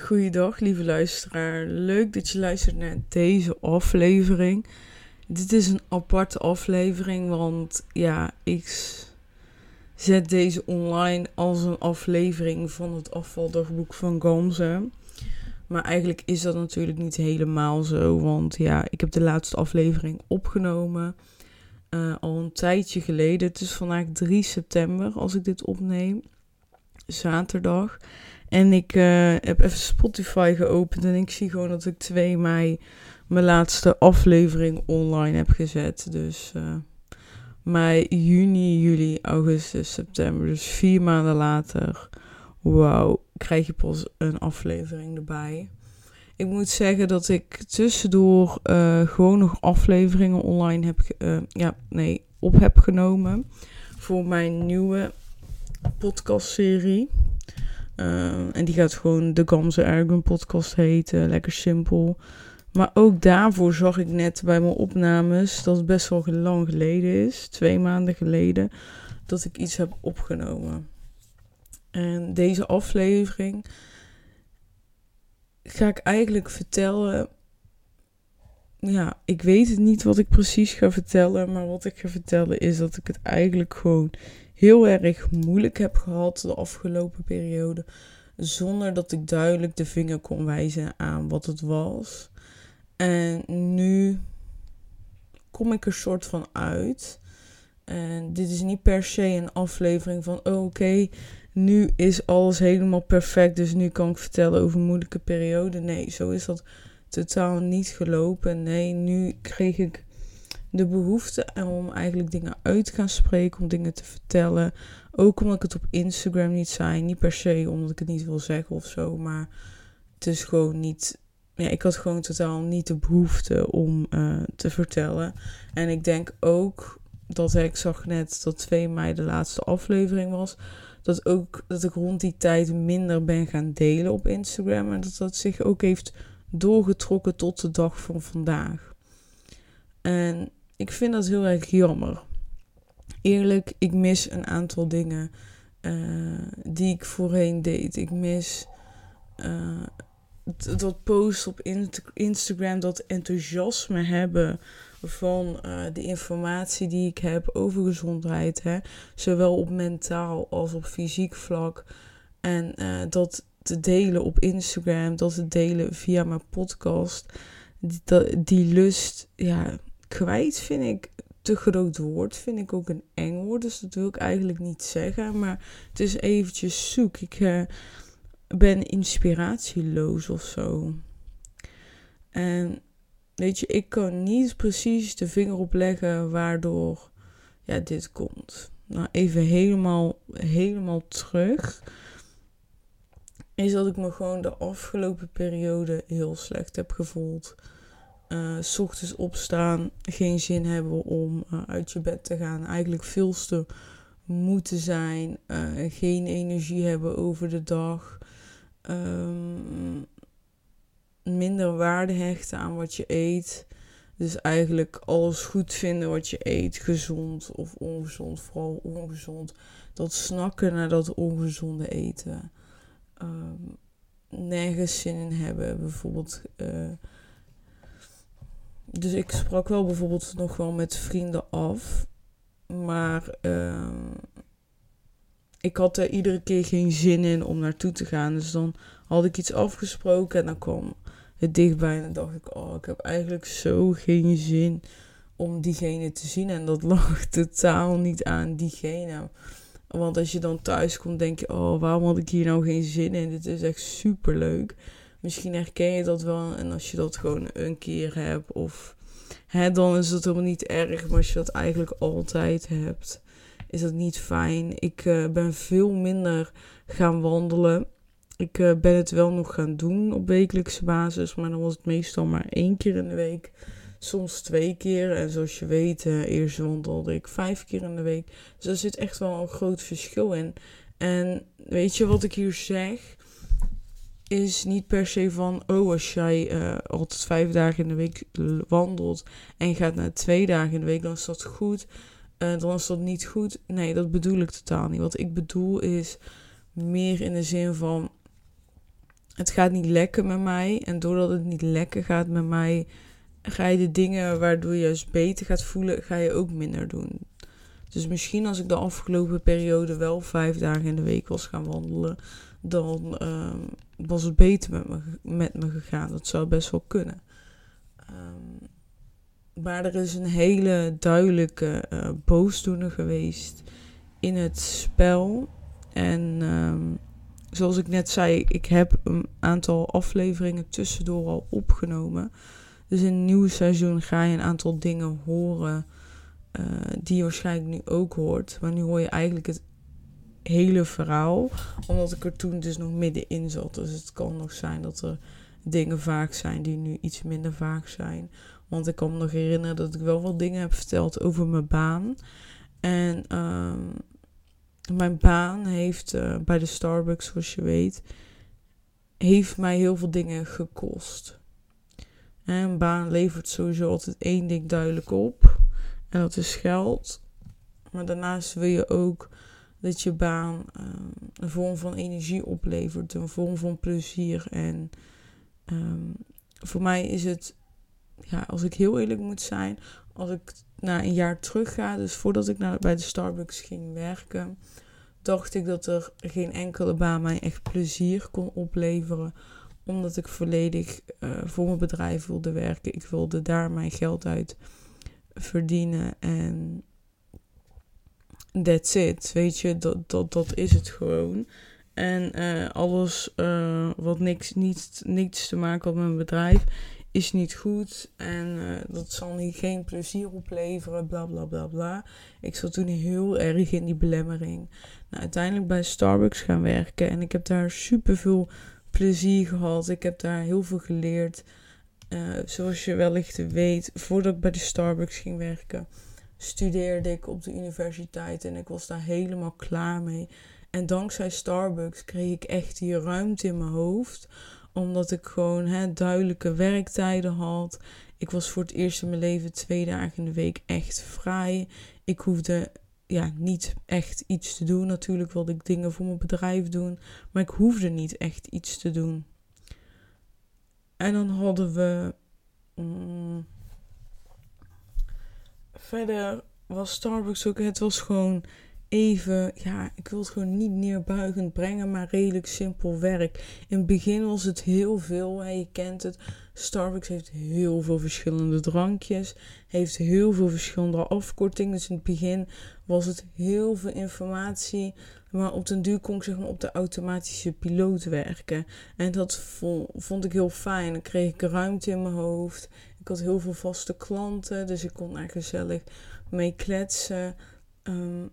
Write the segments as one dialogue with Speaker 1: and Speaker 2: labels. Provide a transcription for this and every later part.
Speaker 1: Goeiedag, lieve luisteraar. Leuk dat je luistert naar deze aflevering. Dit is een aparte aflevering, want ja, ik zet deze online als een aflevering van het afvaldagboek van Gamze. Maar eigenlijk is dat natuurlijk niet helemaal zo, want ja, ik heb de laatste aflevering opgenomen uh, al een tijdje geleden. Het is vandaag 3 september als ik dit opneem, zaterdag. En ik uh, heb even Spotify geopend en ik zie gewoon dat ik 2 mei mijn laatste aflevering online heb gezet. Dus uh, mei, juni, juli, augustus, september. Dus vier maanden later, wauw, krijg je pas een aflevering erbij. Ik moet zeggen dat ik tussendoor uh, gewoon nog afleveringen online heb, ja, nee, op heb genomen voor mijn nieuwe podcastserie. Uh, en die gaat gewoon de Gamze Ergun podcast heten. Lekker simpel. Maar ook daarvoor zag ik net bij mijn opnames dat het best wel lang geleden is. Twee maanden geleden. Dat ik iets heb opgenomen. En deze aflevering ga ik eigenlijk vertellen. Ja, ik weet het niet wat ik precies ga vertellen. Maar wat ik ga vertellen is dat ik het eigenlijk gewoon heel erg moeilijk heb gehad de afgelopen periode. Zonder dat ik duidelijk de vinger kon wijzen aan wat het was. En nu kom ik er soort van uit. En dit is niet per se een aflevering van: oh, oké, nu is alles helemaal perfect. Dus nu kan ik vertellen over moeilijke periode. Nee, zo is dat totaal niet gelopen. Nee, nu kreeg ik de behoefte om eigenlijk dingen uit te gaan spreken, om dingen te vertellen. Ook omdat ik het op Instagram niet zei. Niet per se omdat ik het niet wil zeggen of zo, maar het is gewoon niet. Ja, ik had gewoon totaal niet de behoefte om uh, te vertellen. En ik denk ook dat ik zag net dat 2 mei de laatste aflevering was. Dat ook dat ik rond die tijd minder ben gaan delen op Instagram. En dat dat zich ook heeft doorgetrokken tot de dag van vandaag. En ik vind dat heel erg jammer. Eerlijk, ik mis een aantal dingen uh, die ik voorheen deed. Ik mis uh, dat post op Instagram, dat enthousiasme hebben van uh, de informatie die ik heb over gezondheid. Hè? Zowel op mentaal als op fysiek vlak. En dat te delen op Instagram, dat te delen via mijn podcast. Die, die lust, ja, kwijt vind ik te groot woord. Vind ik ook een eng woord. Dus dat wil ik eigenlijk niet zeggen. Maar het is eventjes zoek. Ik uh, ben inspiratieloos of zo. En weet je, ik kan niet precies de vinger op leggen waardoor ja, dit komt. Nou, even helemaal, helemaal terug. Is dat ik me gewoon de afgelopen periode heel slecht heb gevoeld uh, ochtends opstaan, geen zin hebben om uh, uit je bed te gaan. Eigenlijk veel te moeten zijn, uh, geen energie hebben over de dag. Um, minder waarde hechten aan wat je eet. Dus eigenlijk alles goed vinden wat je eet, gezond of ongezond, vooral ongezond. Dat snakken naar dat ongezonde eten. Um, nergens zin in hebben. Bijvoorbeeld dus ik sprak wel bijvoorbeeld nog wel met vrienden af. Maar uh, ik had er iedere keer geen zin in om naartoe te gaan. Dus dan had ik iets afgesproken en dan kwam het dichtbij. En dan dacht ik, oh, ik heb eigenlijk zo geen zin om diegene te zien. En dat lag totaal niet aan diegene. Want als je dan thuis komt, denk je, oh, waarom had ik hier nou geen zin in? Dit is echt super leuk. Misschien herken je dat wel. En als je dat gewoon een keer hebt, of hè, dan is het helemaal niet erg. Maar als je dat eigenlijk altijd hebt, is dat niet fijn. Ik uh, ben veel minder gaan wandelen. Ik uh, ben het wel nog gaan doen op wekelijkse basis. Maar dan was het meestal maar één keer in de week. Soms twee keer. En zoals je weet, uh, eerst wandelde ik vijf keer in de week. Dus er zit echt wel een groot verschil in. En weet je wat ik hier zeg? Is niet per se van, oh, als jij uh, altijd vijf dagen in de week wandelt en gaat naar twee dagen in de week, dan is dat goed. Uh, dan is dat niet goed. Nee, dat bedoel ik totaal niet. Wat ik bedoel is meer in de zin van, het gaat niet lekker met mij. En doordat het niet lekker gaat met mij, ga je de dingen waardoor je juist beter gaat voelen, ga je ook minder doen. Dus misschien als ik de afgelopen periode wel vijf dagen in de week was gaan wandelen, dan ehm, was het beter met me, met me gegaan. Dat zou best wel kunnen. Um, maar er is een hele duidelijke uh, boosdoener geweest in het spel. En um, zoals ik net zei, ik heb een aantal afleveringen tussendoor al opgenomen. Dus in het nieuwe seizoen ga je een aantal dingen horen uh, die je waarschijnlijk nu ook hoort. Maar nu hoor je eigenlijk het hele verhaal. Omdat ik er toen dus nog middenin zat. Dus het kan nog zijn dat er dingen vaak zijn die nu iets minder vaak zijn. Want ik kan me nog herinneren dat ik wel wat dingen heb verteld over mijn baan. En um, mijn baan heeft uh, bij de Starbucks, zoals je weet, heeft mij heel veel dingen gekost. En een baan levert sowieso altijd één ding duidelijk op. En dat is geld. Maar daarnaast wil je ook dat je baan um, een vorm van energie oplevert, een vorm van plezier. En um, voor mij is het, ja, als ik heel eerlijk moet zijn, als ik naar een jaar terug ga, dus voordat ik naar, bij de Starbucks ging werken, dacht ik dat er geen enkele baan mij echt plezier kon opleveren. Omdat ik volledig uh, voor mijn bedrijf wilde werken. Ik wilde daar mijn geld uit verdienen. En that's it. Weet je, dat, dat, dat is het gewoon. En uh, alles uh, wat niks, niets, niets te maken had met mijn bedrijf is niet goed. En uh, dat zal niet geen plezier opleveren, bla bla bla bla. Ik zat toen heel erg in die belemmering. Nou, uiteindelijk bij Starbucks gaan werken. En ik heb daar super veel plezier gehad. Ik heb daar heel veel geleerd. Zoals je wellicht weet, voordat ik bij de Starbucks ging werken, studeerde ik op de universiteit. En ik was daar helemaal klaar mee. En dankzij Starbucks kreeg ik echt die ruimte in mijn hoofd. Omdat ik gewoon hè, duidelijke werktijden had. Ik was voor het eerst in mijn leven twee dagen in de week echt vrij. Ik hoefde ja, niet echt iets te doen. Natuurlijk wilde ik dingen voor mijn bedrijf doen. Maar ik hoefde niet echt iets te doen. En dan hadden we. Mm, verder was Starbucks ook. Het was gewoon even, ja, ik wil het gewoon niet neerbuigend brengen, maar redelijk simpel werk. In het begin was het heel veel, je kent het. Starbucks heeft heel veel verschillende drankjes, heeft heel veel verschillende afkortingen. Dus in het begin was het heel veel informatie, maar op den duur kon ik zeg maar op de automatische piloot werken. En dat vond, vond ik heel fijn. Dan kreeg ik ruimte in mijn hoofd. Ik had heel veel vaste klanten, dus ik kon daar gezellig mee kletsen. Um,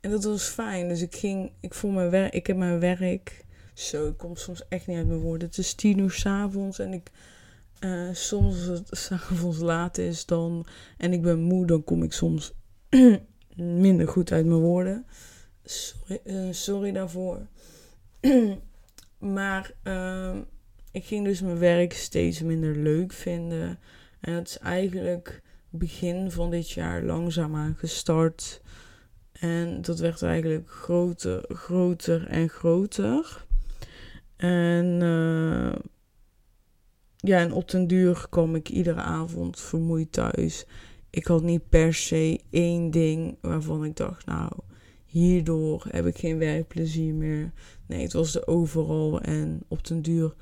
Speaker 1: en dat was fijn. Dus ik ging, ik voel mijn werk, ik heb mijn werk. Zo, ik kom soms echt niet uit mijn woorden. Het is tien uur s'avonds en ik, uh, soms als het s'avonds laat is dan, en ik ben moe, dan kom ik soms minder goed uit mijn woorden. Sorry, uh, sorry daarvoor. maar uh, ik ging dus mijn werk steeds minder leuk vinden. En het is eigenlijk begin van dit jaar langzaamaan gestart. En dat werd eigenlijk groter, groter en groter. En uh, ja, en op den duur kwam ik iedere avond vermoeid thuis. Ik had niet per se één ding waarvan ik dacht, nou, hierdoor heb ik geen werkplezier meer. Nee, het was er overal. En op den duur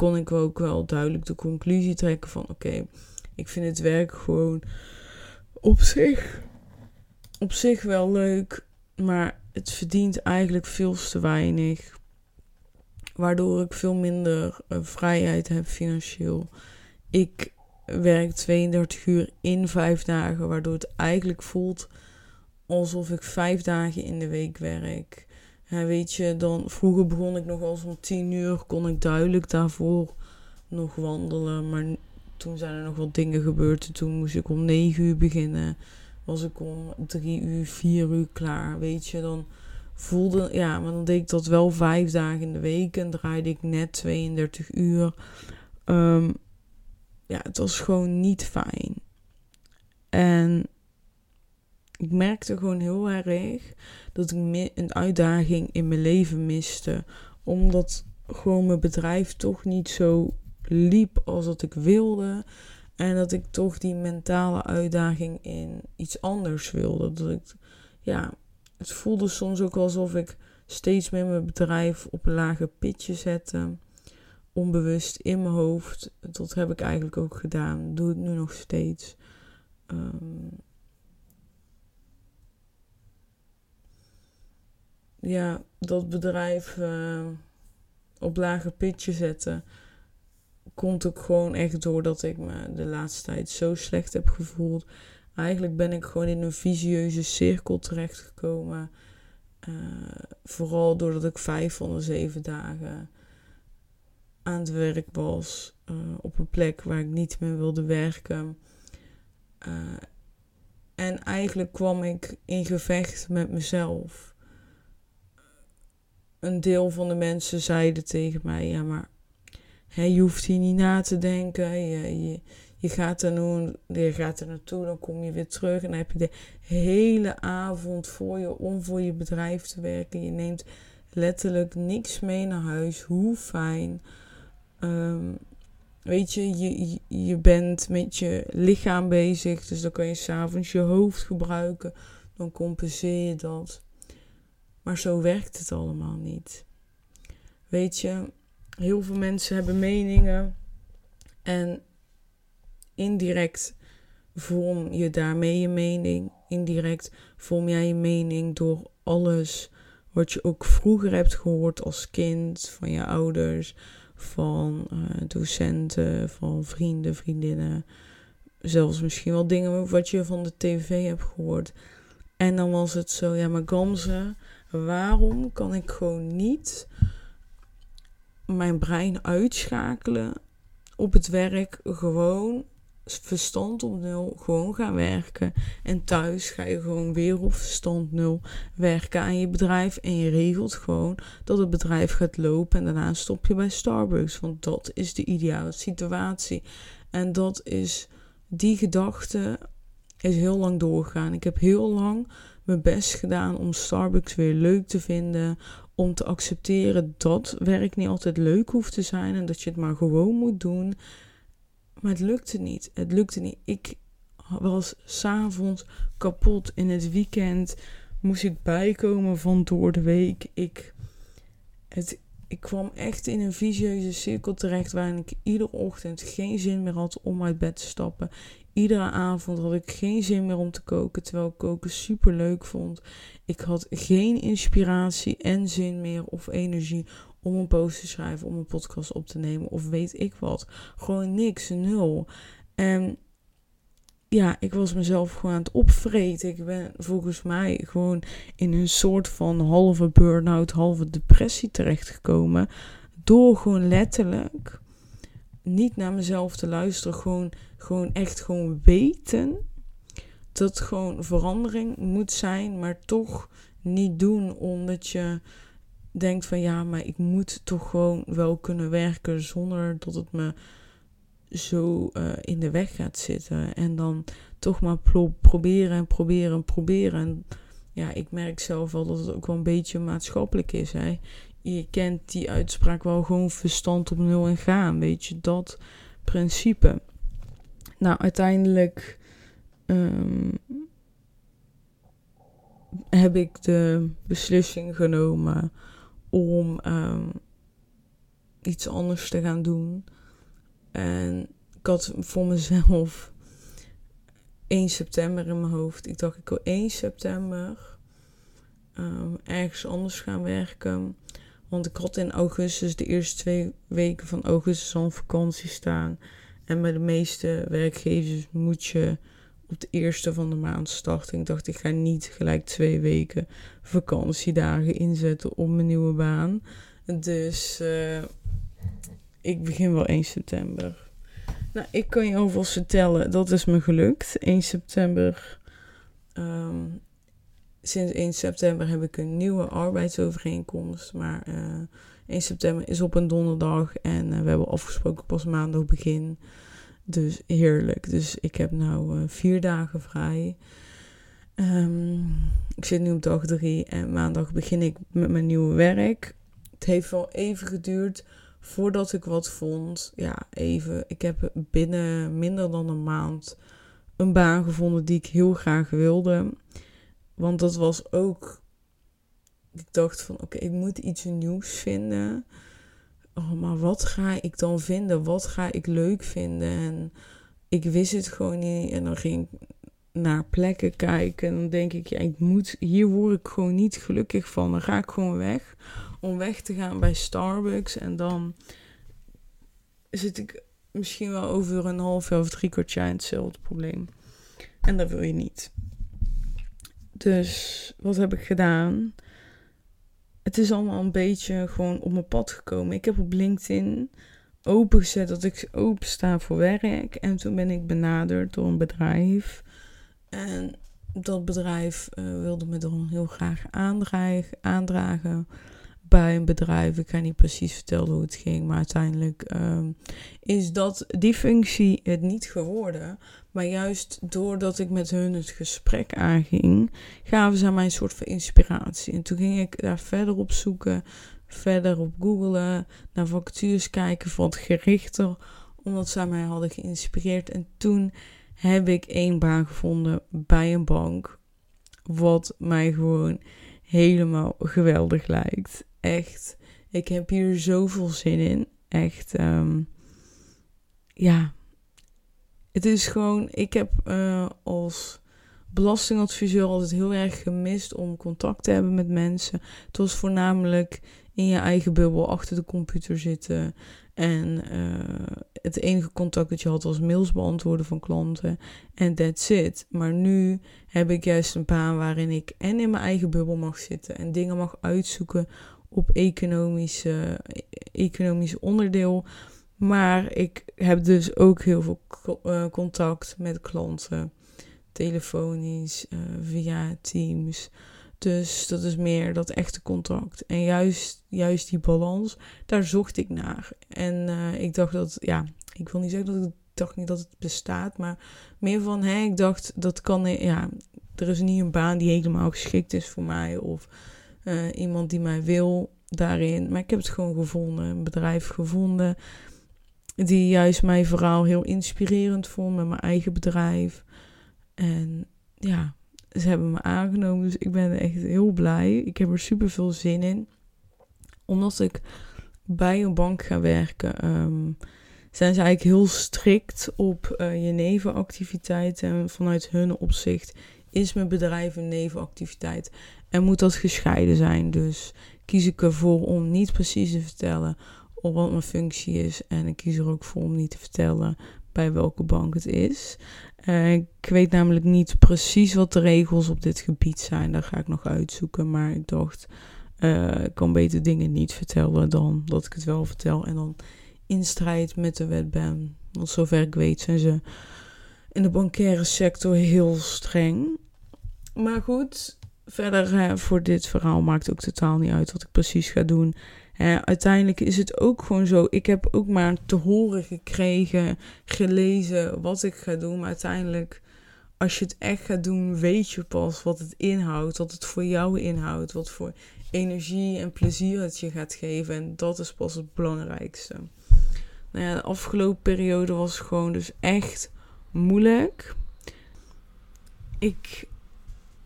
Speaker 1: kon ik ook wel duidelijk de conclusie trekken van, oké, ik vind het werk gewoon op zich op zich wel leuk, maar het verdient eigenlijk veel te weinig. Waardoor ik veel minder uh, vrijheid heb financieel. Ik werk 32 uur in 5 dagen, waardoor het eigenlijk voelt alsof ik 5 dagen in de week werk. Ja, weet je, dan vroeger begon ik nog als om 10 uur, kon ik duidelijk daarvoor nog wandelen. Maar toen zijn er nog wat dingen gebeurd en toen moest ik om 9 uur beginnen was ik om drie uur, vier uur klaar. Weet je, dan voelde, ja, maar dan deed ik dat wel vijf dagen in de week en draaide ik net 32 uur. Um, ja, het was gewoon niet fijn. En ik merkte gewoon heel erg dat ik een uitdaging in mijn leven miste. Omdat gewoon mijn bedrijf toch niet zo liep als dat ik wilde. En dat ik toch die mentale uitdaging in iets anders wilde. Dat ik, ja, het voelde soms ook alsof ik steeds meer mijn bedrijf op een lager pitje zette. Onbewust in mijn hoofd. Dat heb ik eigenlijk ook gedaan. Doe ik nu nog steeds. Ehm, ja, dat bedrijf uh, op lager pitje zetten. Komt ook gewoon echt doordat ik me de laatste tijd zo slecht heb gevoeld. Eigenlijk ben ik gewoon in een visieuze cirkel terechtgekomen. Uh, vooral doordat ik vijf van de zeven dagen aan het werk was. Uh, op een plek waar ik niet meer wilde werken. En eigenlijk kwam ik in gevecht met mezelf. Een deel van de mensen zeiden tegen mij: Ja, maar hè, je hoeft hier niet na te denken. Je, je, gaat er, nu, je gaat er naartoe, dan kom je weer terug. En dan heb je de hele avond voor je om voor je bedrijf te werken. Je neemt letterlijk niks mee naar huis. Hoe fijn. Um, weet je, je, je bent met je lichaam bezig. Dus dan kan je s'avonds je hoofd gebruiken. Dan compenseer je dat. Maar zo werkt het allemaal niet. Weet je, heel veel mensen hebben meningen. En indirect vorm je daarmee je mening. Indirect vorm jij je mening door alles wat je ook vroeger hebt gehoord als kind van je ouders, van uh, docenten, van vrienden, vriendinnen. Zelfs misschien wel dingen wat je van de tv hebt gehoord. En dan was het zo, ja, maar Gamze, waarom kan ik gewoon niet mijn brein uitschakelen op het werk gewoon verstand op nul gewoon gaan werken. En thuis ga je gewoon weer op verstand nul werken aan je bedrijf. En je regelt gewoon dat het bedrijf gaat lopen. En daarna stop je bij Starbucks. Want dat is de ideale situatie. En dat is die gedachte is heel lang doorgegaan. Ik heb heel lang mijn best gedaan om Starbucks weer leuk te vinden. Om te accepteren dat werk niet altijd leuk hoeft te zijn. En dat je het maar gewoon moet doen. Maar het lukte niet. Het lukte niet. Ik was s'avonds kapot. In het weekend moest ik bijkomen van door de week. Ik, het, ik kwam echt in een visieuze cirkel terecht waarin ik iedere ochtend geen zin meer had om uit bed te stappen. Iedere avond had ik geen zin meer om te koken, terwijl ik koken super leuk vond. Ik had geen inspiratie en zin meer of energie om een post te schrijven, om een podcast op te nemen of weet ik wat. Gewoon niks, nul. En ja, ik was mezelf gewoon aan het opvreten. Ik ben volgens mij gewoon in een soort van halve burn-out, halve depressie terechtgekomen. Door gewoon letterlijk niet naar mezelf te luisteren. Gewoon, gewoon echt gewoon weten dat gewoon verandering moet zijn, maar toch niet doen omdat je denkt van ja, maar ik moet toch gewoon wel kunnen werken zonder dat het me zo uh, in de weg gaat zitten. En dan toch maar pro proberen en proberen en proberen. En ja, ik merk zelf wel dat het ook wel een beetje maatschappelijk is. Hè? Je kent die uitspraak wel gewoon verstand op nul en gaan. Weet je, dat principe. Nou, uiteindelijk um, heb ik de beslissing genomen om um, iets anders te gaan doen. En ik had voor mezelf 1 september in mijn hoofd. Ik dacht, ik wil 1 september um, ergens anders gaan werken. Want ik had in augustus, de eerste twee weken van augustus, al vakantie staan. En bij de meeste werkgevers moet je op de eerste van de maand starten. Ik dacht, ik ga niet gelijk twee weken vakantiedagen inzetten op mijn nieuwe baan. Dus uh, ik begin wel 1 september. Nou, ik kan je alvast vertellen, dat is me gelukt. 1 september. Um, sinds 1 september heb ik een nieuwe arbeidsovereenkomst. Maar uh, eh, 1 september is op een donderdag en uh, we hebben afgesproken pas maandag begin. Dus heerlijk. Dus ik heb nu uh, vier dagen vrij. Um, ik zit nu op dag drie en maandag begin ik met mijn nieuwe werk. het heeft wel even geduurd voordat ik wat vond. Ja, even. Ik heb binnen minder dan een maand een baan gevonden die ik heel graag wilde. Want dat was ook. Ik dacht van oké, ik moet iets nieuws vinden. Oh, maar wat ga ik dan vinden? Wat ga ik leuk vinden? En ik wist het gewoon niet. En dan ging ik naar plekken kijken. En dan denk ik, ja, ik moet, hier word ik gewoon niet gelukkig van. Dan ga ik gewoon weg. Om weg te gaan bij Starbucks. En dan zit ik misschien wel over een half jaar of drie kwartier in hetzelfde probleem. En dat wil je niet. Dus wat heb ik gedaan? Het is allemaal een beetje gewoon op mijn pad gekomen. Ik heb op LinkedIn opengezet dat ik open sta voor werk. En toen ben ik benaderd door een bedrijf. En dat bedrijf uh, wilde me dan heel graag aandragen, aandragen bij een bedrijf. Ik ga niet precies vertellen hoe het ging, maar uiteindelijk um, is dat die functie het niet geworden. Maar juist doordat ik met hun het gesprek aanging, gaven ze mij een soort van inspiratie. En toen ging ik daar verder op zoeken, verder op googlen, naar vacatures kijken, wat gerichter, omdat zij mij hadden geïnspireerd. En toen heb ik één baan gevonden bij een bank, wat mij gewoon helemaal geweldig lijkt. Echt, ik heb hier zoveel zin in. Echt, um, ja, het is gewoon, ik heb uh, als belastingadviseur altijd heel erg gemist om contact te hebben met mensen. Het was voornamelijk in je eigen bubbel achter de computer zitten. En uh, het enige contact dat je had was mails beantwoorden van klanten. En that's it. Maar nu heb ik juist een baan waarin ik en in mijn eigen bubbel mag zitten. En dingen mag uitzoeken op economische, economisch onderdeel. Maar ik heb dus ook heel veel uh, contact met klanten. Telefonisch, uh, via Teams. Dus dat is meer dat echte contact. En juist, juist die balans, daar zocht ik naar. En uh, ik dacht dat, ja, ik wil niet zeggen dat ik dacht niet dat het bestaat. Maar meer van, hè, ik dacht dat kan, ja, er is niet een baan die helemaal geschikt is voor mij. Of iemand die mij wil daarin. Maar ik heb het gewoon gevonden. Een bedrijf gevonden die juist mijn verhaal heel inspirerend vond met mijn eigen bedrijf. En ja, ze hebben me aangenomen. Dus ik ben echt heel blij. Ik heb er super veel zin in. Omdat ik bij een bank ga werken, um, zijn ze eigenlijk heel strikt op uh, je nevenactiviteiten. En vanuit hun opzicht is mijn bedrijf een nevenactiviteit. En moet dat gescheiden zijn. Dus kies ik ervoor om niet precies te vertellen op wat mijn functie is. En ik kies er ook voor om niet te vertellen bij welke bank het is. Uh, ik weet namelijk niet precies wat de regels op dit gebied zijn. Daar ga ik nog uitzoeken. Maar ik dacht, uh, ik kan beter dingen niet vertellen dan dat ik het wel vertel. En dan in strijd met de wet ben. Want zover ik weet zijn ze in de bankaire sector heel streng. Maar goed, verder voor dit verhaal maakt ook totaal niet uit wat ik precies ga doen uiteindelijk is het ook gewoon zo. Ik heb ook maar te horen gekregen, gelezen wat ik ga doen. Maar uiteindelijk, als je het echt gaat doen, weet je pas wat het inhoudt. Wat het voor jou inhoudt. Wat voor energie en plezier het je gaat geven. En dat is pas het belangrijkste. Nou ja, de afgelopen periode was gewoon dus echt moeilijk. Ik,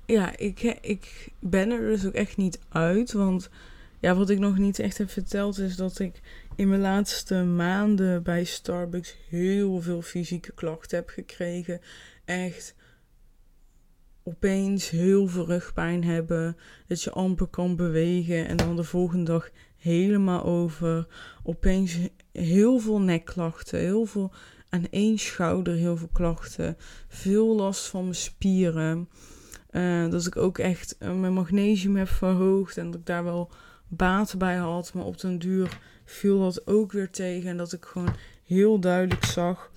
Speaker 1: ja, ik, ik ben er dus ook echt niet uit. Want ja, wat ik nog niet echt heb verteld is dat ik in mijn laatste maanden bij Starbucks heel veel fysieke klachten heb gekregen. Echt opeens heel veel rugpijn hebben. Dat je amper kan bewegen. En dan de volgende dag helemaal over. Opeens heel veel nekklachten. Heel veel aan één schouder heel veel klachten. Veel last van mijn spieren. Uh, dat ik ook echt uh, mijn magnesium heb verhoogd. En dat ik daar wel baat bij had. Maar op den duur viel dat ook weer tegen. En dat ik gewoon heel duidelijk zag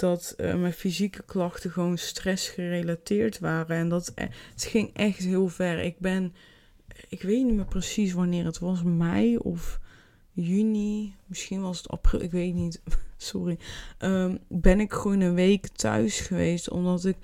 Speaker 1: dat uh, mijn fysieke klachten gewoon stress gerelateerd waren. En dat het ging echt heel ver. Ik ben, ik weet niet meer precies wanneer het was, mei of juni, misschien was het april, ik weet niet, sorry. Um, ben ik gewoon een week thuis geweest omdat ik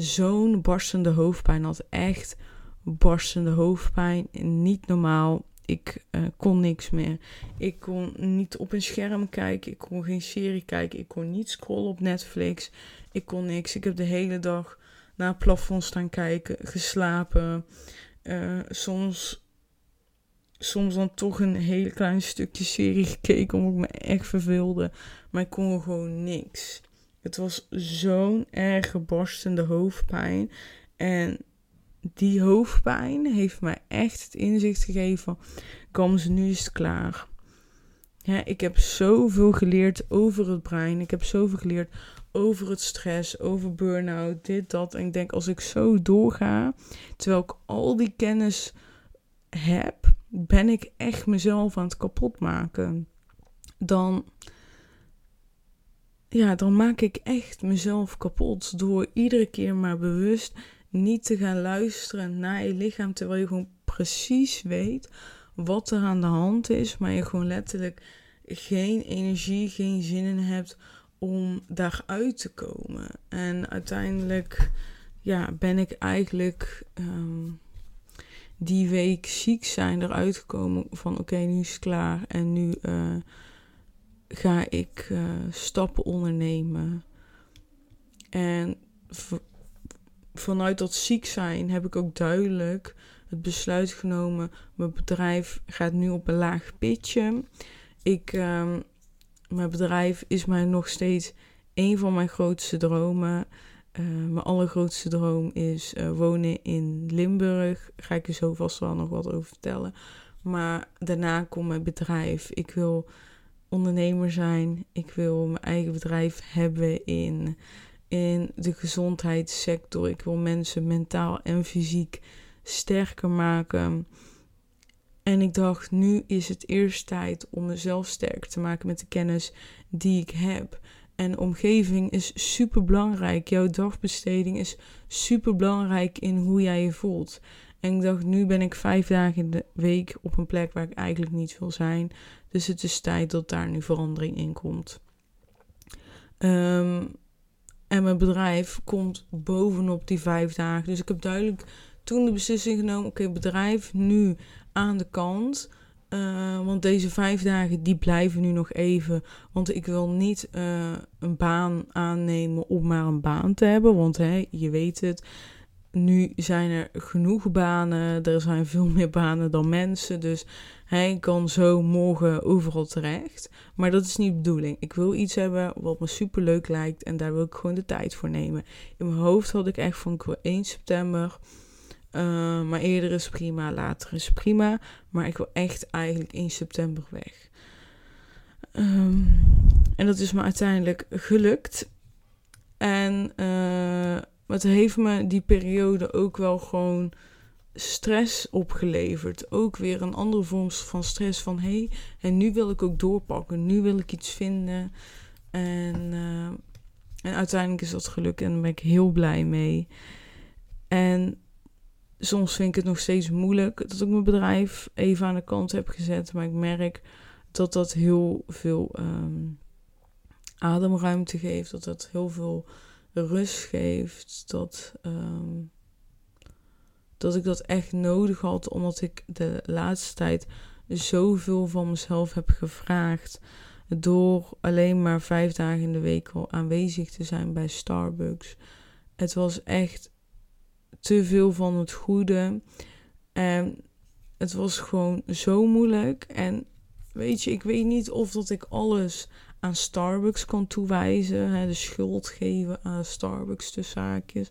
Speaker 1: zo'n barstende hoofdpijn had. Echt barstende hoofdpijn, niet normaal Ik uh, kon niks meer. Ik kon niet op een scherm kijken. Ik kon geen serie kijken. Ik kon niet scrollen op Netflix. Ik kon niks. Ik heb de hele dag naar het plafond staan kijken, geslapen. Uh, soms, soms dan toch een heel klein stukje serie gekeken omdat ik me echt verveelde. Maar ik kon gewoon niks. Het was zo'n erge barstende hoofdpijn. En die hoofdpijn heeft mij echt het inzicht gegeven: ze nu is het klaar. Ik heb zoveel geleerd over het brein. Ik heb zoveel geleerd over het stress, over burn-out, dit, dat. En ik denk, als ik zo doorga, terwijl ik al die kennis heb, ben ik echt mezelf aan het kapotmaken. Dan, ja, dan maak ik echt mezelf kapot door iedere keer maar bewust niet te gaan luisteren naar je lichaam, terwijl je gewoon precies weet wat er aan de hand is, maar je gewoon letterlijk geen energie, geen zin in hebt om daaruit te komen. En uiteindelijk ja, ben ik eigenlijk ehm, die week ziek zijn eruit gekomen van oké, nu is het klaar en nu uh, ga ik uh, stappen ondernemen. En vanuit dat ziek zijn heb ik ook duidelijk het besluit genomen. Mijn bedrijf gaat nu op een laag pitje. Ik, um, mijn bedrijf is mij nog steeds een van mijn grootste dromen. Uh, mijn allergrootste droom is uh, wonen in Limburg. Ga ik er zo vast wel nog wat over vertellen. Maar daarna komt mijn bedrijf. Ik wil ondernemer zijn. Ik wil mijn eigen bedrijf hebben in in de gezondheidssector. Ik wil mensen mentaal en fysiek sterker maken. En ik dacht, nu is het eerst tijd om mezelf sterker te maken met de kennis die ik heb. En omgeving is super belangrijk. Jouw dagbesteding is super belangrijk in hoe jij je voelt. En ik dacht, nu ben ik vijf dagen in de week op een plek waar ik eigenlijk niet wil zijn. Dus het is tijd dat daar nu verandering in komt. Um, en mijn bedrijf komt bovenop die vijf dagen. Dus ik heb duidelijk toen de beslissing genomen: oké, bedrijf nu aan de kant. Uh, want deze vijf dagen die blijven nu nog even. Want ik wil niet uh, een baan aannemen om maar een baan te hebben. Want hè, je weet het. Nu zijn er genoeg banen. Er zijn veel meer banen dan mensen. Dus hij kan zo morgen overal terecht. Maar dat is niet de bedoeling. Ik wil iets hebben wat me super leuk lijkt. En daar wil ik gewoon de tijd voor nemen. In mijn hoofd had ik echt van ik wil 1 september. Uh, maar eerder is prima, later is prima. Maar ik wil echt eigenlijk 1 september weg. Um, en dat is me uiteindelijk gelukt. En uh, het heeft me die periode ook wel gewoon stress opgeleverd. Ook weer een andere vorm van stress van hé, hey, en nu wil ik ook doorpakken. Nu wil ik iets vinden. En, uh, en uiteindelijk is dat gelukt en daar ben ik heel blij mee. En soms vind ik het nog steeds moeilijk dat ik mijn bedrijf even aan de kant heb gezet. Maar ik merk dat dat heel veel um, ademruimte geeft. Dat dat heel veel rust geeft. Dat, um, dat ik dat echt nodig had, omdat ik de laatste tijd zoveel van mezelf heb gevraagd. Door alleen maar vijf dagen in de week al aanwezig te zijn bij Starbucks. Het was echt te veel van het goede. En het was gewoon zo moeilijk. En weet je, ik weet niet of dat ik alles aan Starbucks kan toewijzen. Hè, de schuld geven aan Starbucks de zaakjes.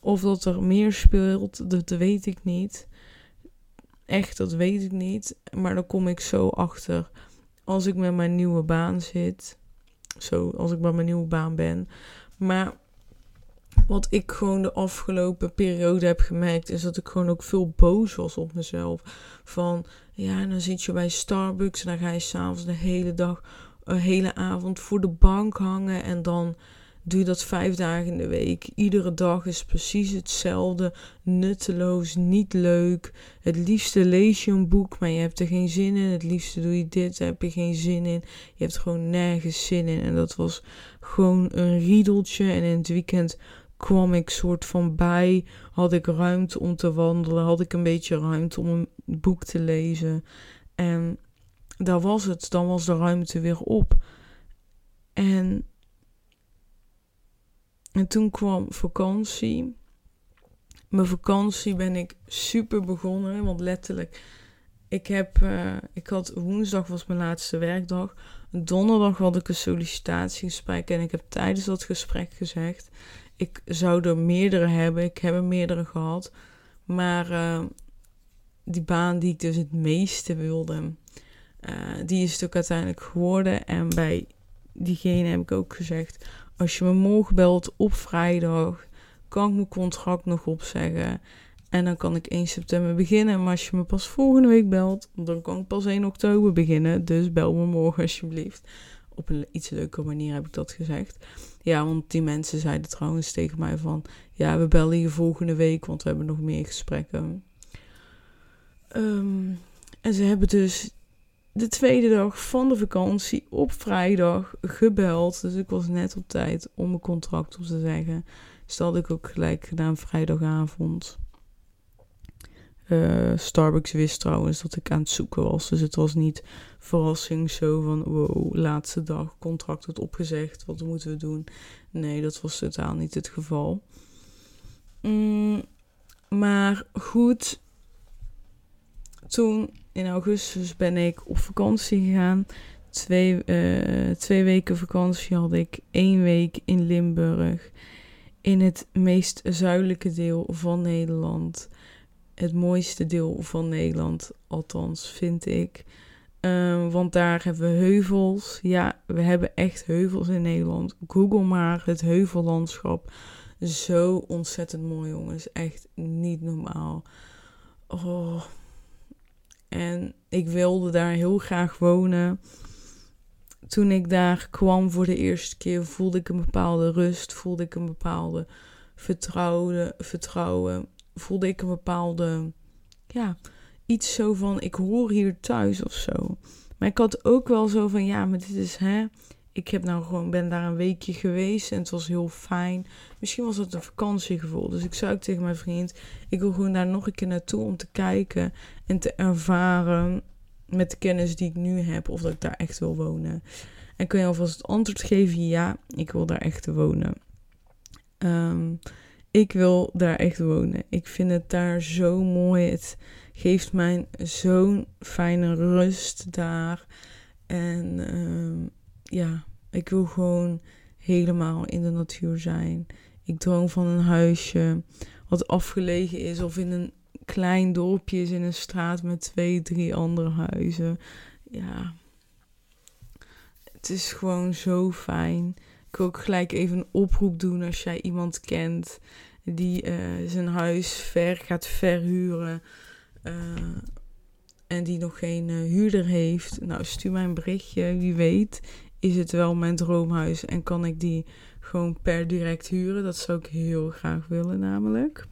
Speaker 1: Of dat er meer speelt, dat weet ik niet. Echt, dat weet ik niet. Maar dan kom ik zo achter als ik met mijn nieuwe baan zit. Zo, als ik bij mijn nieuwe baan ben. Maar wat ik gewoon de afgelopen periode heb gemerkt, is dat ik gewoon ook veel boos was op mezelf. Van ja, dan zit je bij Starbucks en dan ga je s'avonds de hele dag, een hele avond voor de bank hangen. En dan doe je dat vijf dagen in de week. Iedere dag is precies hetzelfde. Nutteloos, niet leuk. Het liefste lees je een boek, maar je hebt er geen zin in. Het liefste doe je dit, daar heb je geen zin in. Je hebt gewoon nergens zin in. En dat was gewoon een riedeltje. En in het weekend kwam ik soort van bij. Had ik ruimte om te wandelen. Had ik een beetje ruimte om een boek te lezen. En daar was het. Dan was de ruimte weer op. En, en toen kwam vakantie. Mijn vakantie ben ik super begonnen. Want letterlijk, ik, heb, uh, ik had woensdag was mijn laatste werkdag. Donderdag had ik een sollicitatiegesprek. En ik heb tijdens dat gesprek gezegd: ik zou er meerdere hebben. Ik heb er meerdere gehad. Maar uh, die baan die ik dus het meeste wilde, uh, die is het ook uiteindelijk geworden. En bij diegene heb ik ook gezegd: als je me morgen belt op vrijdag, kan ik mijn contract nog opzeggen. En dan kan ik 1 september beginnen. Maar als je me pas volgende week belt, dan kan ik pas 1 oktober beginnen. Dus bel me morgen alsjeblieft. Op een iets leuke manier heb ik dat gezegd. Ja, want die mensen zeiden trouwens tegen mij van... Ja, we bellen je volgende week, want we hebben nog meer gesprekken. Um, en ze hebben dus de tweede dag van de vakantie op vrijdag gebeld. Dus ik was net op tijd om mijn contract op te zeggen. Dus dat had ik ook gelijk gedaan vrijdagavond. Uh, Starbucks wist trouwens dat ik aan het zoeken was. Dus het was niet verrassing zo van wow, laatste dag, contract wordt opgezegd, wat moeten we doen? Nee, dat was totaal niet het geval. Mm, maar goed, toen in augustus ben ik op vakantie gegaan. Twee, uh, twee weken vakantie had ik. één week in Limburg. In het meest zuidelijke deel van Nederland. Het mooiste deel van Nederland, althans vind ik. Um, want daar hebben we heuvels. Ja, we hebben echt heuvels in Nederland. Google maar het heuvellandschap. Zo ontzettend mooi, jongens. Echt niet normaal. Oh, en ik wilde daar heel graag wonen. Toen ik daar kwam voor de eerste keer, voelde ik een bepaalde rust, voelde ik een bepaalde vertrouwen, vertrouwen voelde ik een bepaalde, ja, iets zo van, ik hoor hier thuis of zo. Maar ik had ook wel zo van, ja, maar dit is, hè, ik heb nou gewoon, ben daar een weekje geweest en het was heel fijn. Misschien was het een vakantiegevoel. Dus ik zei ook tegen mijn vriend, ik wil gewoon daar nog een keer naartoe om te kijken en te ervaren met de kennis die ik nu heb of dat ik daar echt wil wonen. En kun je alvast het antwoord geven, ja, ik wil daar echt wonen. Um, ik wil daar echt wonen. Ik vind het daar zo mooi. Het geeft mij zo'n fijne rust daar. En uh, ja, ik wil gewoon helemaal in de natuur zijn. Ik droom van een huisje wat afgelegen is of in een klein dorpje is in een straat met twee, drie andere huizen. Ja, het is gewoon zo fijn. Ik wil ook gelijk even een oproep doen als jij iemand kent die uh, zijn huis ver gaat verhuren. Uh, en die nog geen uh, huurder heeft. Nou, stuur mij een berichtje. Wie weet is het wel mijn droomhuis en kan ik die gewoon per direct huren. Dat zou ik heel graag willen namelijk.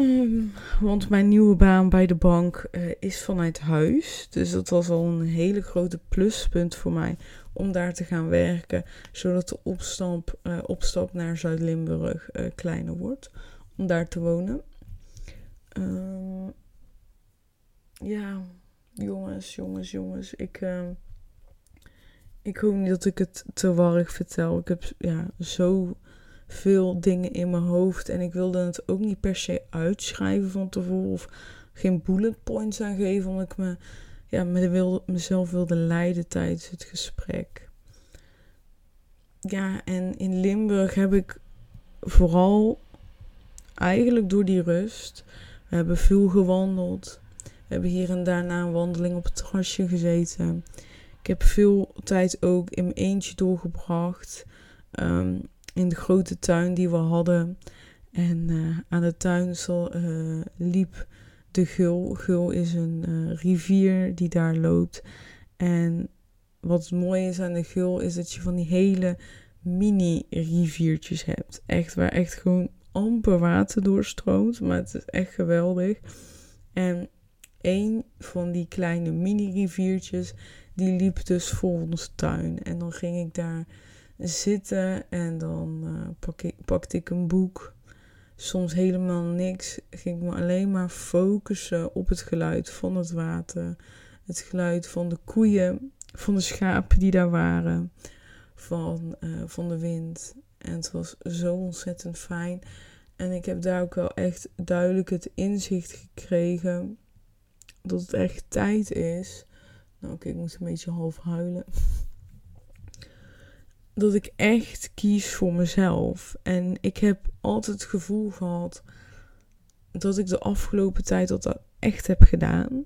Speaker 1: Um, want mijn nieuwe baan bij de bank uh, is vanuit huis. Dus dat was al een hele grote pluspunt voor mij om daar te gaan werken. Zodat de opstap, uh, opstap naar Zuid-Limburg uh, kleiner wordt. Om daar te wonen. Uh, ja, jongens, jongens, jongens. Ik, ehm, ik hoop niet dat ik het te warrig vertel. Ik heb ja, zo veel dingen in mijn hoofd. En ik wilde het ook niet per se uitschrijven van tevoren. Of geen bullet points aangeven. Omdat ik me, ja, mezelf wilde leiden tijdens het gesprek. Ja, en in Limburg heb ik vooral eigenlijk door die rust. We hebben veel gewandeld. We hebben hier en daar na een wandeling op het terrasje gezeten. Ik heb veel tijd ook in mijn eentje doorgebracht. Um, in de grote tuin die we hadden. En uh, aan de tuin uh, liep de Gul. Gul is een uh, rivier die daar loopt. En wat mooi is aan de Gul is dat je van die hele mini riviertjes hebt. Echt waar echt gewoon amper water doorstroomt. Maar het is echt geweldig. En een van die kleine mini riviertjes die liep dus voor onze tuin. En dan ging ik daar zitten en dan ik, pakte ik een boek. Soms helemaal niks. Ging ik me alleen maar focussen op het geluid van het water. Het geluid van de koeien, van de schapen die daar waren, van, uh, van de wind. En het was zo ontzettend fijn. En ik heb daar ook wel echt duidelijk het inzicht gekregen dat het echt tijd is. Nou, oké, ik moet een beetje half huilen. Dat ik echt kies voor mezelf. En ik heb altijd het gevoel gehad dat ik de afgelopen tijd dat echt heb gedaan.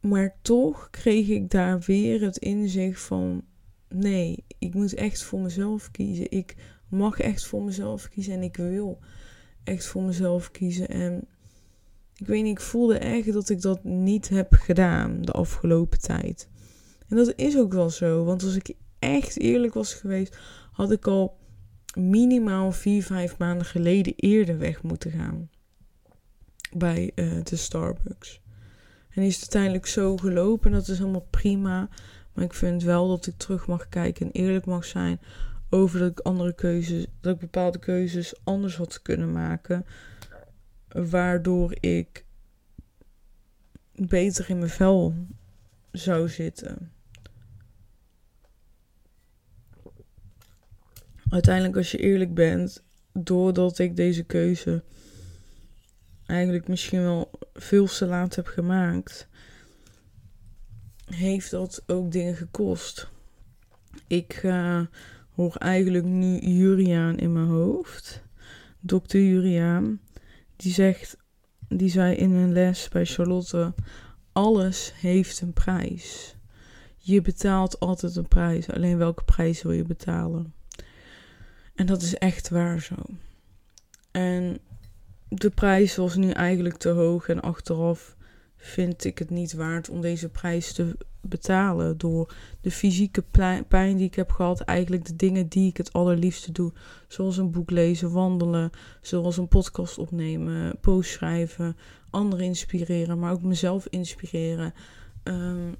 Speaker 1: Maar toch kreeg ik daar weer het inzicht van: nee, ik moet echt voor mezelf kiezen. Ik mag echt voor mezelf kiezen en ik wil echt voor mezelf kiezen. En ik weet niet, ik voelde echt dat ik dat niet heb gedaan de afgelopen tijd. En dat is ook wel zo, want als ik echt eerlijk was geweest, had ik al minimaal vier, vijf maanden geleden eerder weg moeten gaan bij uh, de Starbucks. En is uiteindelijk zo gelopen. Dat is helemaal prima. Maar ik vind wel dat ik terug mag kijken en eerlijk mag zijn over dat ik andere keuzes, dat ik bepaalde keuzes anders had kunnen maken. Waardoor ik beter in mijn vel zou zitten. Uiteindelijk, als je eerlijk bent, doordat ik deze keuze eigenlijk misschien wel veel te laat heb gemaakt, heeft dat ook dingen gekost. Ik uh, hoor eigenlijk nu Juriaan in mijn hoofd. Dokter Juriaan. Die zegt, die zei in een les bij Charlotte: alles heeft een prijs. Je betaalt altijd een prijs. Alleen welke prijs wil je betalen? En dat is echt waar zo. En de prijs was nu eigenlijk te hoog en achteraf vind ik het niet waard om deze prijs te betalen. Door de fysieke pijn die ik heb gehad, eigenlijk de dingen die ik het allerliefste doe. Zoals een boek lezen, wandelen, zoals een podcast opnemen, post schrijven, anderen inspireren, maar ook mezelf inspireren. Ehm,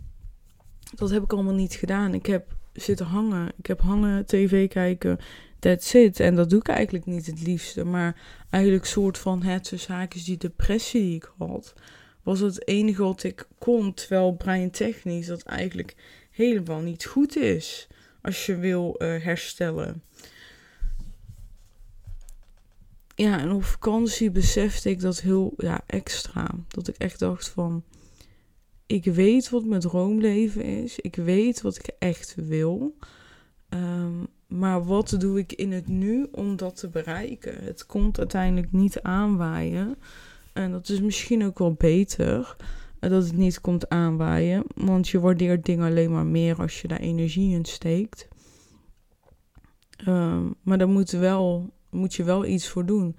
Speaker 1: dat heb ik allemaal niet gedaan. Ik heb zitten hangen. Ik heb hangen, tv kijken, that's it. En dat doe ik eigenlijk niet het liefste. Maar eigenlijk soort van het zaakjes die depressie die ik had was het enige wat ik kon. Terwijl technisch dat eigenlijk helemaal niet goed is als je wil uh, herstellen. Ja, en op vakantie besefte ik dat heel ja, extra. Dat ik echt dacht van, ik weet wat mijn droomleven is. Ik weet wat ik echt wil. Um, maar wat doe ik in het nu om dat te bereiken? Het komt uiteindelijk niet aanwaaien. En dat is misschien ook wel beter eh, dat het niet komt aanwaaien. Want je waardeert dingen alleen maar meer als je daar energie in steekt. Ehm, maar daar moet, wel, moet je wel iets voor doen.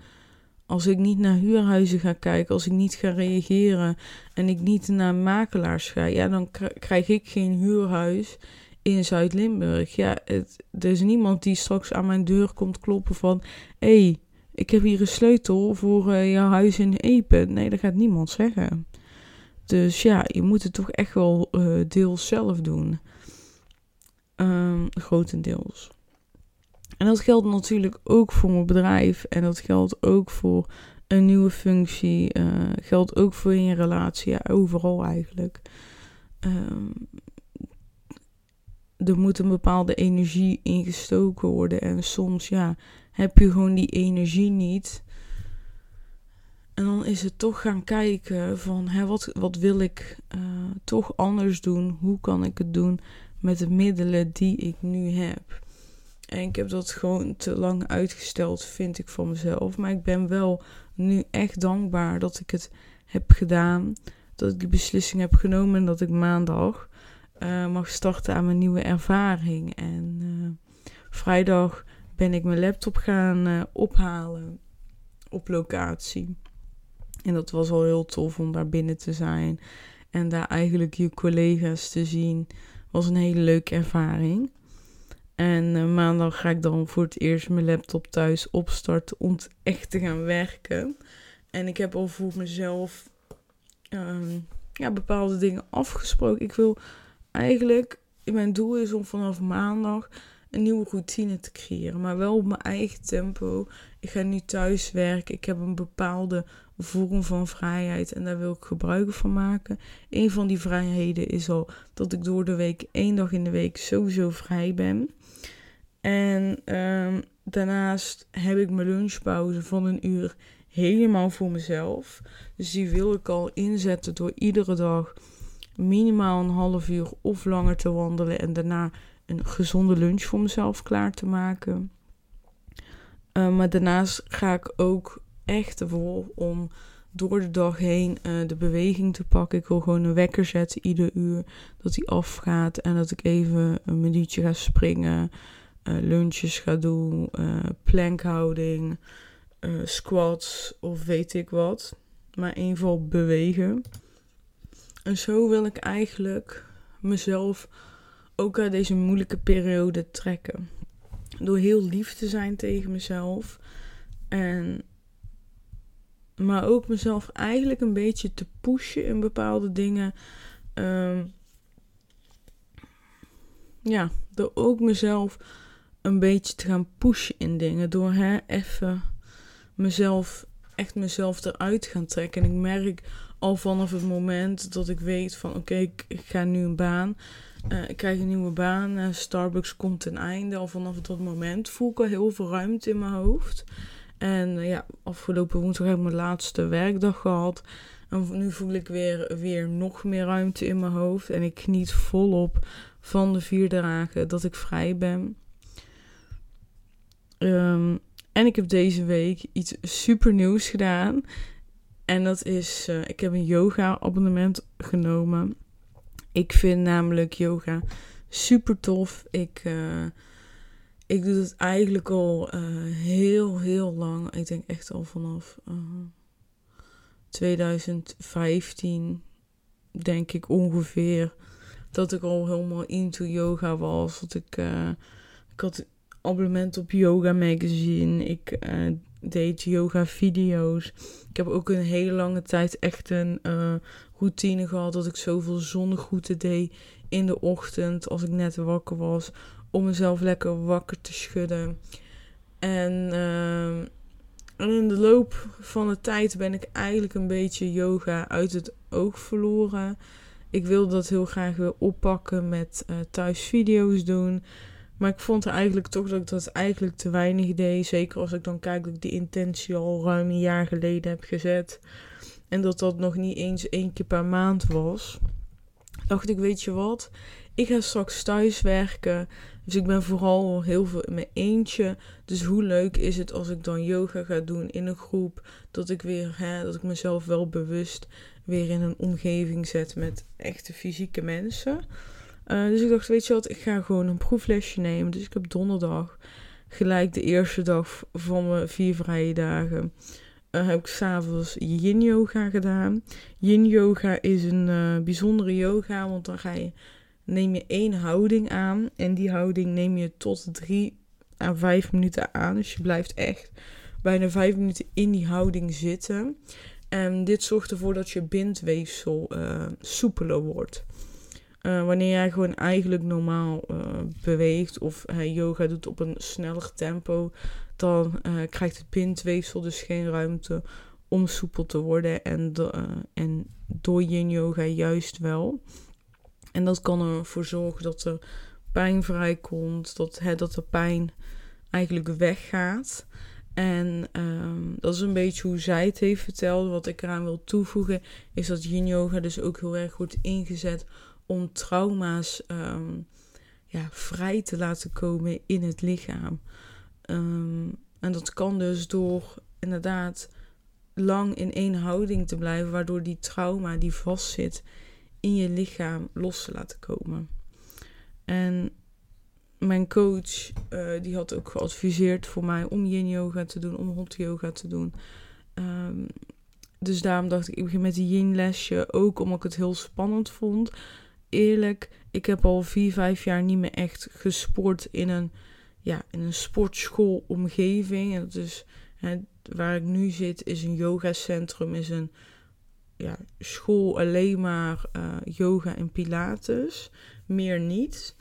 Speaker 1: Als ik niet naar huurhuizen ga kijken, als ik niet ga reageren en ik niet naar makelaars ga, ja, dan krijg ik geen huurhuis in Zuid-Limburg. Ja, er is niemand die straks aan mijn deur komt kloppen van: hé, hey, ik heb hier een sleutel voor uh, jouw huis in Epen. Nee, dat gaat niemand zeggen. Dus ja, je moet het toch echt wel uh, deels zelf doen. Um, grotendeels. En dat geldt natuurlijk ook voor mijn bedrijf. En dat geldt ook voor een nieuwe functie. Uh, geldt ook voor je relatie. Ja, overal eigenlijk. Um, er moet een bepaalde energie ingestoken worden. En soms, ja, heb je gewoon die energie niet. En dan is het toch gaan kijken van hè, wat, wat wil ik uh, toch anders doen? Hoe kan ik het doen met de middelen die ik nu heb? En ik heb dat gewoon te lang uitgesteld, vind ik van mezelf. Maar ik ben wel nu echt dankbaar dat ik het heb gedaan. Dat ik die beslissing heb genomen en dat ik maandag uh, mag starten aan mijn nieuwe ervaring. En uh, vrijdag ben ik mijn laptop gaan uh, ophalen op locatie. En dat was al heel tof om daar binnen te zijn. En daar eigenlijk je collega's te zien. Was een hele leuke ervaring. En maandag ga ik dan voor het eerst mijn laptop thuis opstarten om echt te gaan werken. En ik heb al voor mezelf um, ja, bepaalde dingen afgesproken. Ik wil eigenlijk, mijn doel is om vanaf maandag een nieuwe routine te creëren. Maar wel op mijn eigen tempo. Ik ga nu thuis werken. Ik heb een bepaalde vorm van vrijheid en daar wil ik gebruik van maken. Een van die vrijheden is al dat ik door de week, één dag in de week, sowieso vrij ben. En ehm, daarnaast heb ik mijn lunchpauze van een uur helemaal voor mezelf. Dus die wil ik al inzetten door iedere dag minimaal een half uur of langer te wandelen en daarna een gezonde lunch voor mezelf klaar te maken. Uh, maar daarnaast ga ik ook echt ervoor om door de dag heen uh, de beweging te pakken. Ik wil gewoon een wekker zetten ieder uur dat die afgaat en dat ik even een minuutje ga springen, uh, lunches ga doen, plankhouding, squats of weet ik wat. Maar in ieder geval bewegen. En zo wil ik eigenlijk mezelf ook uit deze moeilijke periode trekken. Door heel lief te zijn tegen mezelf. En, maar ook mezelf eigenlijk een beetje te pushen in bepaalde dingen. Um, ja, door ook mezelf een beetje te gaan pushen in dingen. Door hè, even mezelf, echt mezelf eruit gaan trekken. En ik merk al vanaf het moment dat ik weet van oké, ik, ga nu een baan. Uh, ik krijg een nieuwe baan. Uh, Starbucks komt ten einde. Al vanaf dat moment voel ik al heel veel ruimte in mijn hoofd. En uh, ja, afgelopen woensdag heb ik mijn laatste werkdag gehad. En nu voel ik weer, weer nog meer ruimte in mijn hoofd. En ik geniet volop van de vier dagen dat ik vrij ben. Um, en ik heb deze week iets super nieuws gedaan. En dat is, ik heb een yoga abonnement genomen. Ik vind namelijk yoga super tof. Ik, uh, ik doe het eigenlijk al uh, heel, heel lang. Ik denk echt al vanaf 2015, denk ik ongeveer. Dat ik al helemaal into yoga was. Dat ik, ik had abonnement op Yoga Magazine. Ik deed yoga video's. Ik heb ook een hele lange tijd echt een routine gehad dat ik zoveel zonnegroeten deed in de ochtend als ik net wakker was. Om mezelf lekker wakker te schudden. En, uh, en in de loop van de tijd ben ik eigenlijk een beetje yoga uit het oog verloren. Ik wilde dat heel graag weer oppakken met uh, thuis video's doen. Maar ik vond er eigenlijk toch dat ik dat eigenlijk te weinig deed. Zeker als ik dan kijk dat ik die intentie al ruim een jaar geleden heb gezet. En dat dat nog niet eens één keer per maand was. Dacht ik, weet je wat? Ik ga straks thuis werken. Dus ik ben vooral heel veel in mijn eentje. Dus hoe leuk is het als ik dan yoga ga doen in een groep. Dat ik weer, hè, dat ik mezelf wel bewust weer in een omgeving zet met echte fysieke mensen. Uh, dus ik dacht, weet je wat, ik ga gewoon een proeflesje nemen. Dus ik heb donderdag, gelijk de eerste dag van mijn vier vrije dagen, uh, heb ik s'avonds yin yoga gedaan. Yin yoga is een uh, bijzondere yoga, want dan ga je, neem je één houding aan. En die houding neem je tot drie à vijf minuten aan. Dus je blijft echt bijna vijf minuten in die houding zitten. En dit zorgt ervoor dat je bindweefsel soepeler wordt. Wanneer jij gewoon eigenlijk normaal beweegt of uh, yoga doet op een sneller tempo, dan krijgt het bindweefsel dus geen ruimte om soepel te worden. En, en door yin yoga juist wel. En dat kan ervoor zorgen dat er pijn vrijkomt, dat, hè, dat de pijn eigenlijk weggaat. En um, dat is een beetje hoe zij het heeft verteld. Wat ik eraan wil toevoegen, is dat yin yoga dus ook heel erg wordt ingezet om trauma's um, ja, vrij te laten komen in het lichaam. Um, en dat kan dus door inderdaad lang in één houding te blijven, waardoor die trauma die vastzit in je lichaam los te laten komen. En mijn coach uh, die had ook geadviseerd voor mij om yin yoga te doen, om hot yoga te doen. Um, dus daarom dacht ik, ik begin met die yin lesje, ook omdat ik het heel spannend vond eerlijk, ik heb al vier, vijf jaar niet meer echt gesport in een, ja, in een sportschoolomgeving. En dus hè, waar ik nu zit is een yogacentrum, is een ja, school alleen maar uh, yoga en pilates. Meer niet.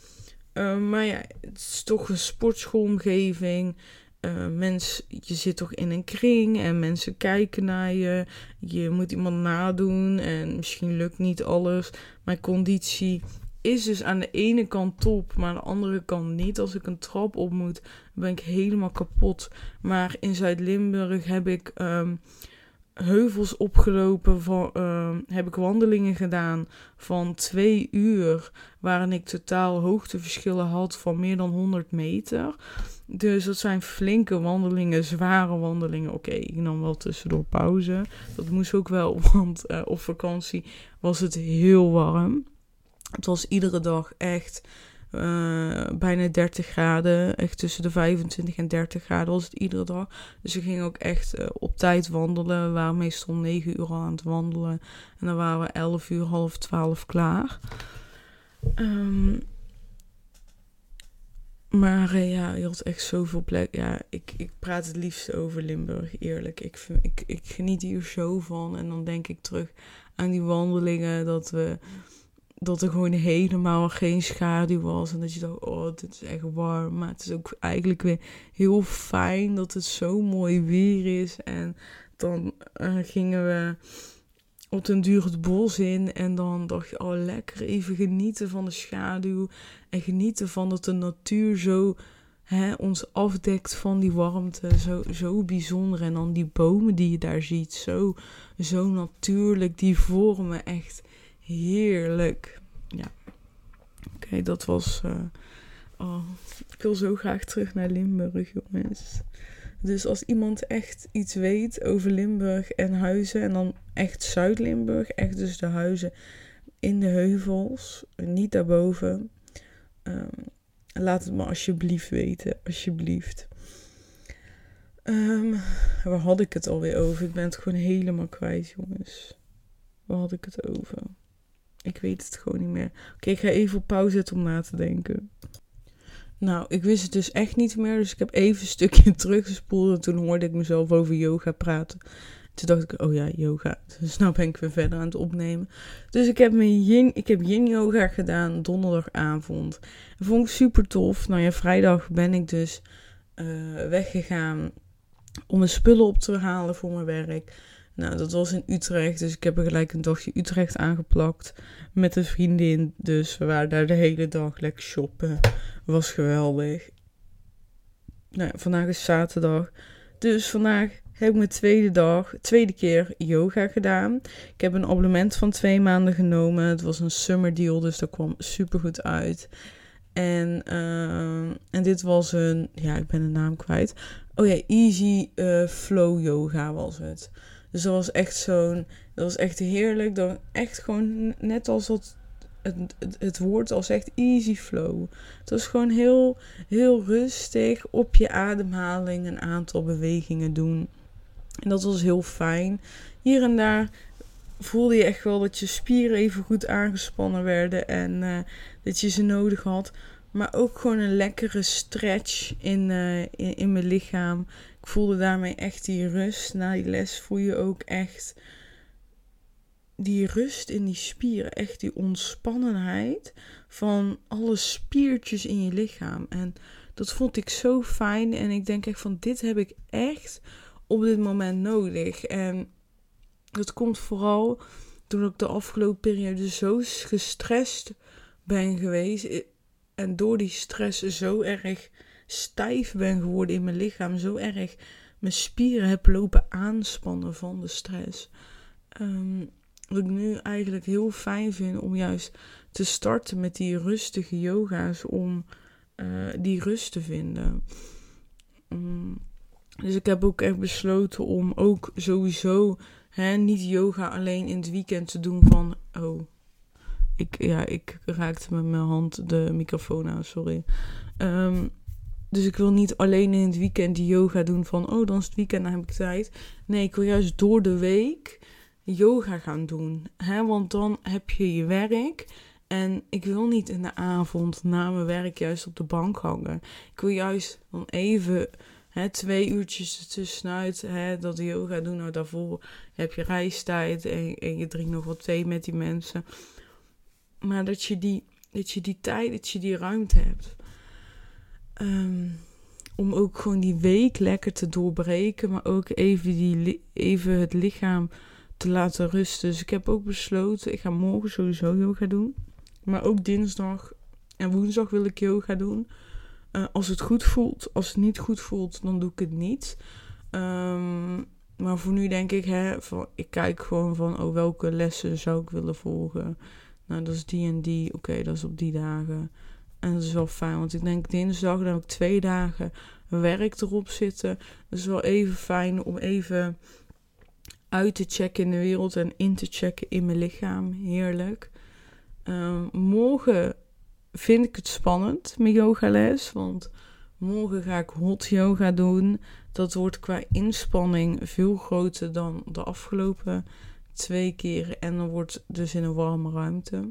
Speaker 1: Uh, maar ja, het is toch een sportschoolomgeving. Uh, mens, je zit toch in een kring en mensen kijken naar je. Je moet iemand nadoen en misschien lukt niet alles. Mijn conditie is dus aan de ene kant top, maar aan de andere kant niet. Als ik een trap op moet, ben ik helemaal kapot. Maar in Zuid-Limburg heb ik um, heuvels opgelopen, van, um, heb ik wandelingen gedaan van twee uur, waarin ik totaal hoogteverschillen had van meer dan 100 meter. Dus dat zijn flinke wandelingen, zware wandelingen. Oké, ik nam wel tussendoor pauze. Dat moest ook wel, want uh, op vakantie was het heel warm. Het was iedere dag echt uh, bijna 30 graden. Echt tussen de 25 en 30 graden was het iedere dag. Dus we gingen ook echt uh, op tijd wandelen. We waren meestal 9 uur al aan het wandelen. En dan waren we 11 uur, half 12 klaar. Um, maar uh, ja, je had echt zoveel plek. Ja, ik, ik praat het liefst over Limburg, eerlijk. Ik, vind, ik, ik geniet hier zo van. En dan denk ik terug aan die wandelingen dat we dat er gewoon helemaal geen schaduw was. En dat je dacht, oh, dit is echt warm. Maar het is ook eigenlijk weer heel fijn dat het zo mooi weer is. En dan uh, gingen we op den duur het bos in. En dan dacht je, oh, lekker even genieten van de schaduw. En genieten van dat de natuur zo hè, ons afdekt van die warmte. Zo, zo bijzonder. En dan die bomen die je daar ziet. Zo, zo natuurlijk. Die vormen echt heerlijk. Ja. Oké, dat was. Uh, oh, ik wil zo graag terug naar Limburg, jongens. Dus als iemand echt iets weet over Limburg en huizen, en dan echt Zuid-Limburg, echt dus de huizen in de heuvels, niet daarboven, um, laat het me alsjeblieft weten, alsjeblieft. Um, waar had ik het alweer over? Ik ben het gewoon helemaal kwijt, jongens. Waar had ik het over? Ik weet het gewoon niet meer. Oké, ik ga even op pauze zetten om na te denken. Nou, ik wist het dus echt niet meer. Dus ik heb even een stukje teruggespoeld. En toen hoorde ik mezelf over yoga praten. Toen dacht ik, oh ja, yoga. Dus nou ben ik weer verder aan het opnemen. Dus ik heb, mijn yin, ik heb yin yoga gedaan donderdagavond. Dat vond ik super tof. Nou ja, vrijdag ben ik dus uh, weggegaan om mijn spullen op te halen voor mijn werk. Nou, dat was in Utrecht, dus ik heb er gelijk een dagje Utrecht aangeplakt met een vriendin. Dus we waren daar de hele dag lekker shoppen. Was geweldig. Nou, vandaag is zaterdag. Dus vandaag heb ik mijn tweede dag, tweede keer yoga gedaan. Ik heb een abonnement van twee maanden genomen. Het was een summer deal, dus dat kwam super goed uit. En, uh, en dit was een, ja, ik ben de naam kwijt. Oh ja, Easy uh, Flow Yoga was het. Dus dat was echt zo'n. Dat was echt heerlijk. Dan echt gewoon net als het, het, het, woord al zegt, easy flow. Het was gewoon heel, heel rustig op je ademhaling een aantal bewegingen doen. En dat was heel fijn. Hier en daar voelde je echt wel dat je spieren even goed aangespannen werden en uh, dat je ze nodig had. Maar ook gewoon een lekkere stretch in, uh, in, in mijn lichaam. Ik voelde daarmee echt die rust. Na die les voel je ook echt die rust in die spieren. Echt die ontspannenheid van alle spiertjes in je lichaam. En dat vond ik zo fijn. En ik denk echt van dit heb ik echt op dit moment nodig. En dat komt vooral doordat ik de afgelopen periode zo gestrest ben geweest. En door die stress zo erg stijf ben geworden in mijn lichaam. Zo erg mijn spieren heb lopen aanspannen van de stress. Um, wat ik nu eigenlijk heel fijn vind om juist te starten met die rustige yoga's. Om uh, die rust te vinden. Um, dus ik heb ook echt besloten om ook sowieso hè, niet yoga alleen in het weekend te doen van... Oh, ik, ja, ik raakte met mijn hand de microfoon aan, sorry. Um, dus ik wil niet alleen in het weekend die yoga doen van, oh, dan is het weekend, dan heb ik tijd. Nee, ik wil juist door de week yoga gaan doen. Hè? Want dan heb je je werk. En ik wil niet in de avond na mijn werk juist op de bank hangen. Ik wil juist dan even hè, twee uurtjes ertussenuit hè, dat yoga doen. Nou, daarvoor heb je reistijd en, en je drinkt nog wat thee met die mensen. Maar dat je die dat je die tijd, dat je die ruimte hebt. Ehm, om ook gewoon die week lekker te doorbreken, maar ook even, die, even het lichaam te laten rusten. Dus ik heb ook besloten, ik ga morgen sowieso yoga doen. Maar ook dinsdag en woensdag wil ik yoga doen. Uh, als het goed voelt. Als het niet goed voelt, dan doe ik het niet. Um, maar voor nu denk ik, hè, van, ik kijk gewoon van oh, welke lessen zou ik willen volgen. Nou, dat is die en die. Oké, dat is op die dagen. En dat is wel fijn, want ik denk dinsdag, dan heb ik twee dagen werk erop zitten. Dat is wel even fijn om even uit te checken in de wereld en in te checken in mijn lichaam. Heerlijk. Um, morgen vind ik het spannend, mijn yogales. Want morgen ga ik hot yoga doen. Dat wordt qua inspanning veel groter dan de afgelopen twee keer. En dan wordt dus in een warme ruimte.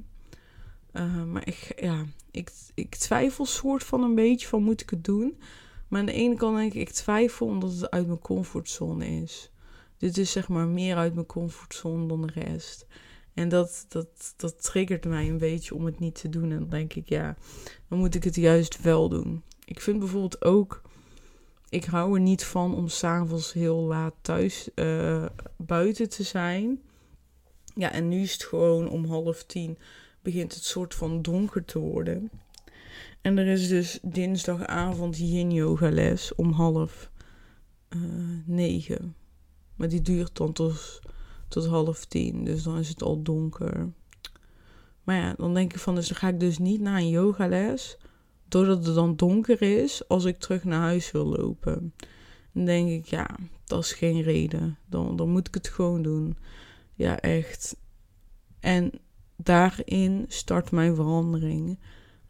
Speaker 1: Uh, maar ik, ja, ik, ik twijfel soort van een beetje van moet ik het doen. Maar aan de ene kant denk ik, ik twijfel omdat het uit mijn comfortzone is. Dit is zeg maar meer uit mijn comfortzone dan de rest. En dat, dat, dat triggert mij een beetje om het niet te doen. En dan denk ik, ja, dan moet ik het juist wel doen. Ik vind bijvoorbeeld ook, ik hou er niet van om s'avonds heel laat thuis uh, buiten te zijn. Ja, en nu is het gewoon om half tien begint het soort van donker te worden. En er is dus dinsdagavond yin yoga les om half uh, negen. Maar die duurt dan tot, tot half tien. Dus dan is het al donker. Maar ja, dan denk ik van, dus dan ga ik dus niet naar een yogales. Doordat het dan donker is, als ik terug naar huis wil lopen. Dan denk ik, ja, dat is geen reden. Dan, dan moet ik het gewoon doen. Ja, echt. En daarin start mijn verandering.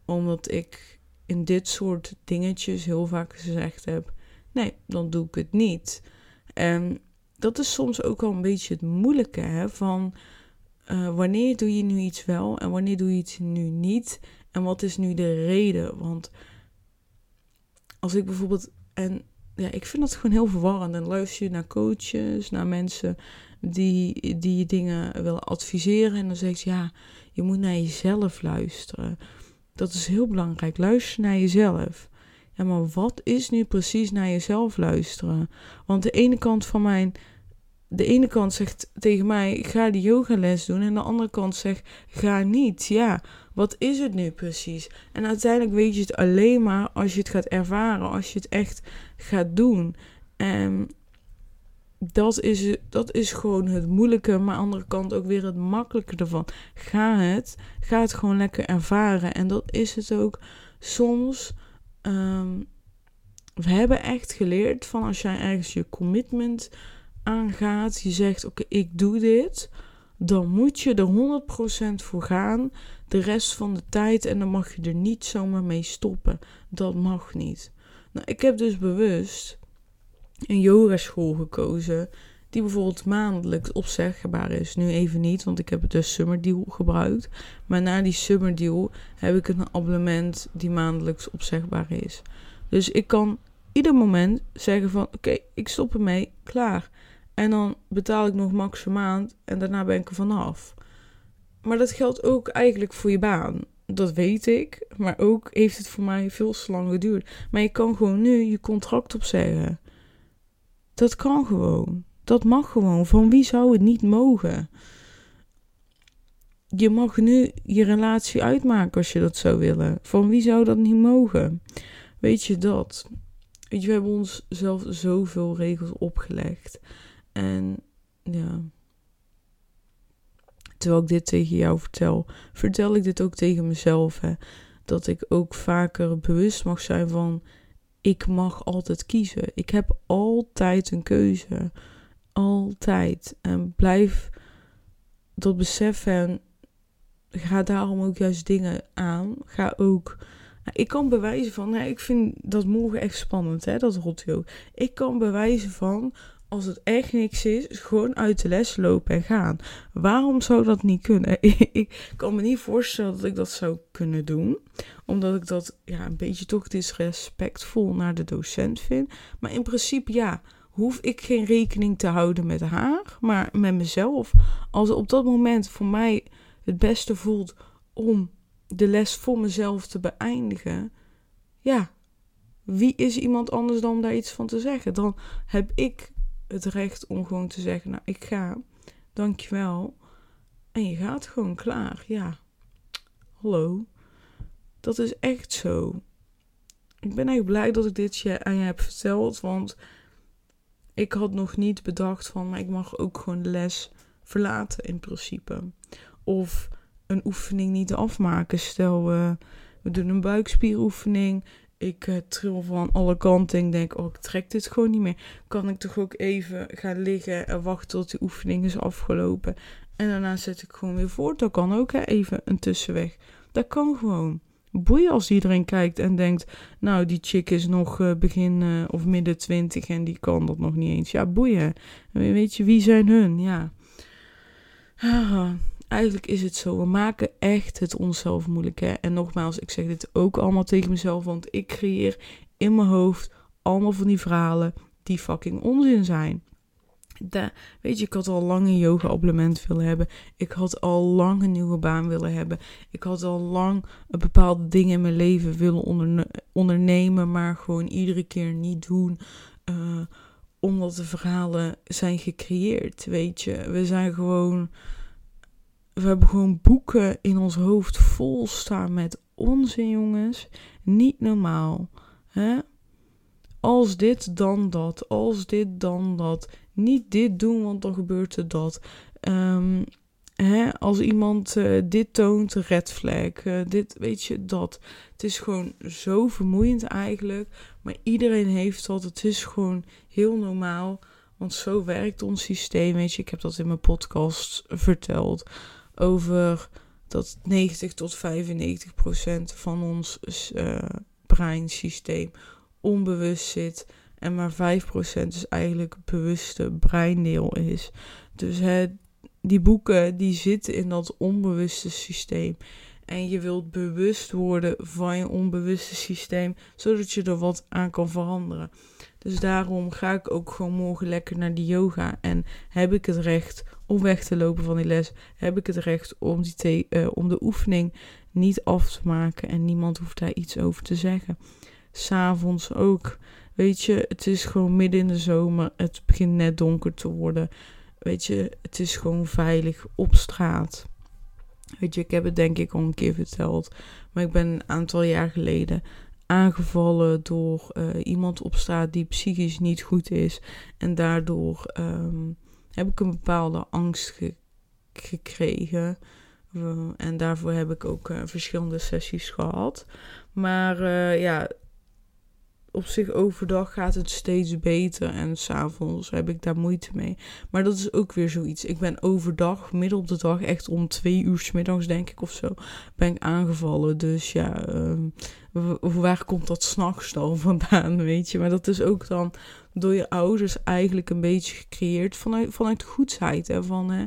Speaker 1: Omdat ik in dit soort dingetjes heel vaak gezegd heb: nee, dan doe ik het niet. En dat is soms ook wel een beetje het moeilijke hè, van uh, wanneer doe je nu iets wel en wanneer doe je iets nu niet en wat is nu de reden? Want als ik bijvoorbeeld en ja, ik vind dat gewoon heel verwarrend. En luister je naar coaches, naar mensen die, die je dingen willen adviseren. En dan zeg je, ja, je moet naar jezelf luisteren. Dat is heel belangrijk. Luister naar jezelf. Ja, maar wat is nu precies naar jezelf luisteren? Want de ene kant van mijn de ene kant zegt tegen mij: ga die yogales doen. En de andere kant zegt: ga niet. Ja, wat is het nu precies? En uiteindelijk weet je het alleen maar als je het gaat ervaren, als je het echt gaat doen. En dat is, dat is gewoon het moeilijke, maar aan de andere kant ook weer het makkelijke ervan. Ga het, ga het gewoon lekker ervaren. En dat is het ook soms. Um, we hebben echt geleerd van als jij ergens je commitment aangaat, je zegt: Oké, ik doe dit, dan moet je er 100% voor gaan de rest van de tijd en dan mag je er niet zomaar mee stoppen. Dat mag niet. Nou, ik heb dus bewust een yogaschool gekozen die bijvoorbeeld maandelijks opzegbaar is. Nu even niet, want ik heb het dus Summer Deal gebruikt. Maar na die Summer Deal heb ik een abonnement die maandelijks opzegbaar is. Dus ik kan ieder moment zeggen van oké, ik stop ermee, klaar. En dan betaal ik nog max een maand en daarna ben ik er vanaf. Maar dat geldt ook eigenlijk voor je baan. Dat weet ik. Maar ook heeft het voor mij veel te lang geduurd. Maar je kan gewoon nu je contract opzeggen. Dat kan gewoon. Dat mag gewoon. Van wie zou het niet mogen? Je mag nu je relatie uitmaken als je dat zou willen. Van wie zou dat niet mogen? Weet je dat? Weet je, we hebben ons zelf zoveel regels opgelegd. En ja. Terwijl ik dit tegen jou vertel, vertel ik dit ook tegen mezelf. Dat ik ook vaker bewust mag zijn van: ik mag altijd kiezen. Ik heb altijd een keuze. Altijd. En blijf dat beseffen. En ga daarom ook juist dingen aan. Ga ook. Nou, ik kan bewijzen van, ik vind dat morgen echt spannend, hè, dat rotjo. Ik kan bewijzen van, als het echt niks is, gewoon uit de les lopen en gaan. Waarom zou dat niet kunnen? ik kan me niet voorstellen dat ik dat zou kunnen doen. Omdat ik dat ja, een beetje toch disrespectvol naar de docent vind. Maar in principe ja, hoef ik geen rekening te houden met haar, maar met mezelf. Als het op dat moment voor mij het beste voelt om de les voor mezelf te beëindigen, ja, wie is iemand anders dan om daar iets van te zeggen? Dan heb ik het recht om gewoon te zeggen, nou, ik ga, dankjewel. En je gaat gewoon klaar, ja. Hallo. Dat is echt zo. Ik ben echt blij dat ik dit je aan je heb verteld, want ik had nog niet bedacht van, maar ik mag ook gewoon les verlaten in principe. Of een oefening niet afmaken. Stel, we doen een buikspieroefening. Ik uh, tril van alle kanten en denk, oh, ik trek dit gewoon niet meer. Kan ik toch ook even gaan liggen en wachten tot die oefening is afgelopen. En daarna zet ik gewoon weer voort. Dat kan ook, even een tussenweg. Dat kan gewoon. Boeien als iedereen kijkt en denkt, nou, die chick is nog uh, begin uh, of midden twintig en die kan dat nog niet eens. Ja, boeien. Weet je, wie zijn hun? Ja. Ah, eigenlijk is het zo. We maken echt het onszelf moeilijk. Hè? En nogmaals, ik zeg dit ook allemaal tegen mezelf, want ik creëer in mijn hoofd allemaal van die verhalen die fucking onzin zijn. Weet je, ik had al lang een yoga-abonnement willen hebben. Ik had al lang een nieuwe baan willen hebben. Ik had al lang bepaalde dingen in mijn leven willen ondernemen, maar gewoon iedere keer niet doen. Uh, omdat de verhalen zijn gecreëerd, weet je. We zijn gewoon we hebben gewoon boeken in ons hoofd vol staan met onzin, jongens. Niet normaal. Hè? Als dit, dan dat. Als dit, dan dat. Niet dit doen, want dan gebeurt er dat. Um, hè? Als iemand uh, dit toont, red flag. Uh, dit, weet je, dat. Het is gewoon zo vermoeiend eigenlijk. Maar iedereen heeft dat. Het is gewoon heel normaal. Want zo werkt ons systeem. Weet je, ik heb dat in mijn podcast verteld over dat 90 tot 95 procent van ons uh, breinsysteem onbewust zit. En maar 5% dus eigenlijk bewuste breindeel is. Dus hè, die boeken die zitten in dat onbewuste systeem. En je wilt bewust worden van je onbewuste systeem, zodat je er wat aan kan veranderen. Dus daarom ga ik ook gewoon morgen lekker naar die yoga. En heb ik het recht om weg te lopen van die les? Heb ik het recht om, die uh, om de oefening niet af te maken? En niemand hoeft daar iets over te zeggen. S'avonds ook. Weet je, het is gewoon midden in de zomer. Het begint net donker te worden. Weet je, het is gewoon veilig op straat. Weet je, ik heb het denk ik al een keer verteld. Maar ik ben een aantal jaar geleden aangevallen door uh, iemand op straat die psychisch niet goed is. En daardoor um, heb ik een bepaalde angst ge gekregen. Uh, en daarvoor heb ik ook uh, verschillende sessies gehad. Maar ja, op zich overdag gaat het steeds beter en s'avonds heb ik daar moeite mee. Maar dat is ook weer zoiets. Ik ben overdag, midden op de dag, echt om twee uur s middags denk ik of zo, ben ik aangevallen. Dus ja, uh, waar komt dat s'nachts dan vandaan, weet je? Maar dat is ook dan door je ouders eigenlijk een beetje gecreëerd vanuit, vanuit goedheid. Hè? Van hè,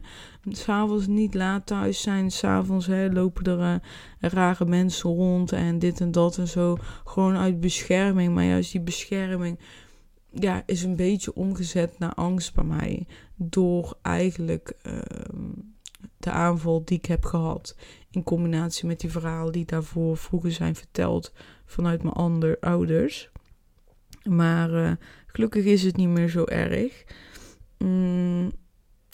Speaker 1: s'avonds niet laat thuis zijn, s'avonds lopen er uh, rare mensen rond en dit en dat en zo. Gewoon uit bescherming, maar juist die bescherming ja, is een beetje omgezet naar angst bij mij. Door eigenlijk uh, de aanval die ik heb gehad. In combinatie met die verhalen die daarvoor vroeger zijn verteld vanuit mijn andere ouders. Maar uh, gelukkig is het niet meer zo erg. Mm,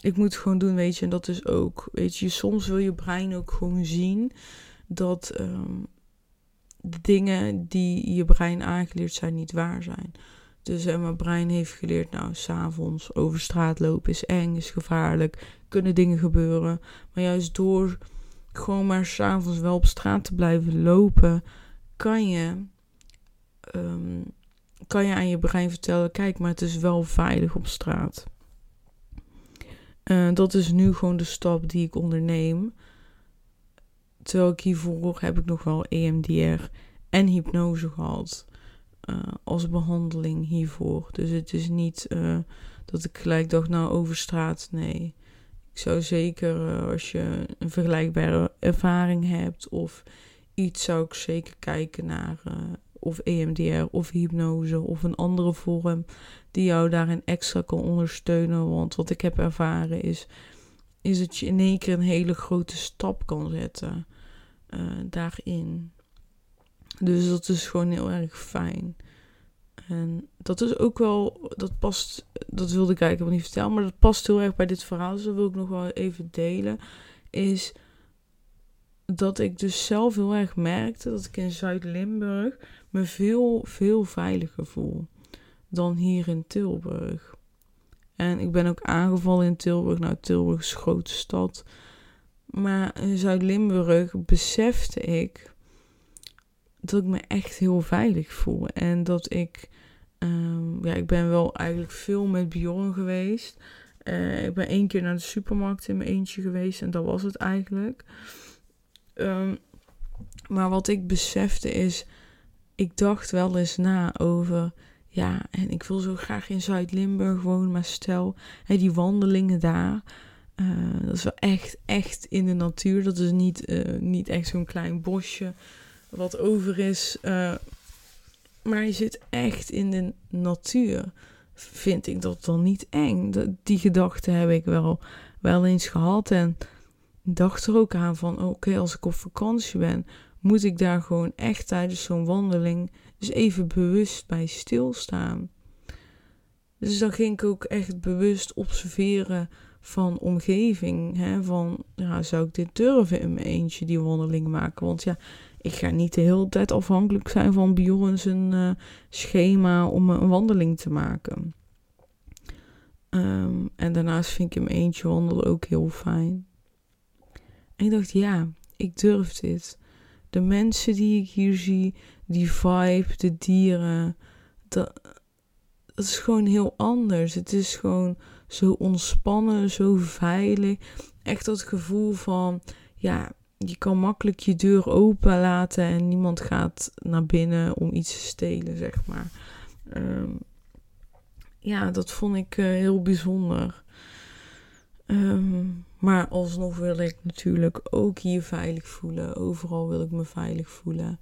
Speaker 1: ik moet het gewoon doen, weet je. En dat is ook, weet je, soms wil je brein ook gewoon zien dat um, de dingen die je brein aangeleerd zijn niet waar zijn. Dus en mijn brein heeft geleerd, nou, s'avonds over straat lopen is eng, is gevaarlijk, kunnen dingen gebeuren. Maar juist door gewoon maar s'avonds wel op straat te blijven lopen, kan je, um, kan je aan je brein vertellen, kijk, maar het is wel veilig op straat. Uh, dat is nu gewoon de stap die ik onderneem. Terwijl ik hiervoor heb ik nog wel EMDR en hypnose gehad. Uh, als behandeling hiervoor. Dus het is niet uh, dat ik gelijk dacht, nou over straat. Nee. Ik zou zeker, als je een vergelijkbare ervaring hebt of iets, zou ik zeker kijken naar of EMDR of hypnose of een andere vorm die jou daarin extra kan ondersteunen. Want wat ik heb ervaren is, is dat je in één keer een hele grote stap kan zetten. daarin. Dus dat is gewoon heel erg fijn. En dat is ook wel, dat past, dat wilde ik eigenlijk niet vertellen, maar dat past heel erg bij dit verhaal. Dus dat wil ik nog wel even delen. Is dat ik dus zelf heel erg merkte dat ik in Zuid-Limburg me veel, veel veiliger voel dan hier in Tilburg. En ik ben ook aangevallen in Tilburg. Nou, Tilburg is grote stad. Maar in Zuid-Limburg besefte ik dat ik me echt heel veilig voel. En dat ik, um, ja, ik ben wel eigenlijk veel met Bjorn geweest. Uh, ik ben één keer naar de supermarkt in mijn eentje geweest en dat was het eigenlijk. Um, maar wat ik besefte is, ik dacht wel eens na over, ja, en ik wil zo graag in Zuid-Limburg wonen, maar stel, hè, die wandelingen daar, uh, dat is wel echt, echt in de natuur. Dat is niet, uh, niet echt zo'n klein bosje wat over is. Uh, maar je zit echt in de natuur. Vind ik dat dan niet eng? die gedachte heb ik wel, wel eens gehad. En dacht er ook aan van: oké, als ik op vakantie ben, moet ik daar gewoon echt tijdens zo'n wandeling dus even bewust bij stilstaan. Dus dan ging ik ook echt bewust observeren van omgeving. Hè? Van, ja, zou ik dit durven in mijn eentje, die wandeling maken? Want ja, ik ga niet de hele tijd afhankelijk zijn van Bjorn zijn uh, schema om een wandeling te maken. Um, en daarnaast vind ik mijn eentje wandelen ook heel fijn. En ik dacht, ja, ik durf dit. De mensen die ik hier zie, die vibe, de dieren, dat, is gewoon heel anders. Het is gewoon zo ontspannen, zo veilig. Echt dat gevoel van, ja, je kan makkelijk je deur open laten en niemand gaat naar binnen om iets te stelen, zeg maar. Um, ja, dat vond ik uh, heel bijzonder. Um, maar alsnog wil ik natuurlijk ook hier veilig voelen. Overal wil ik me veilig voelen.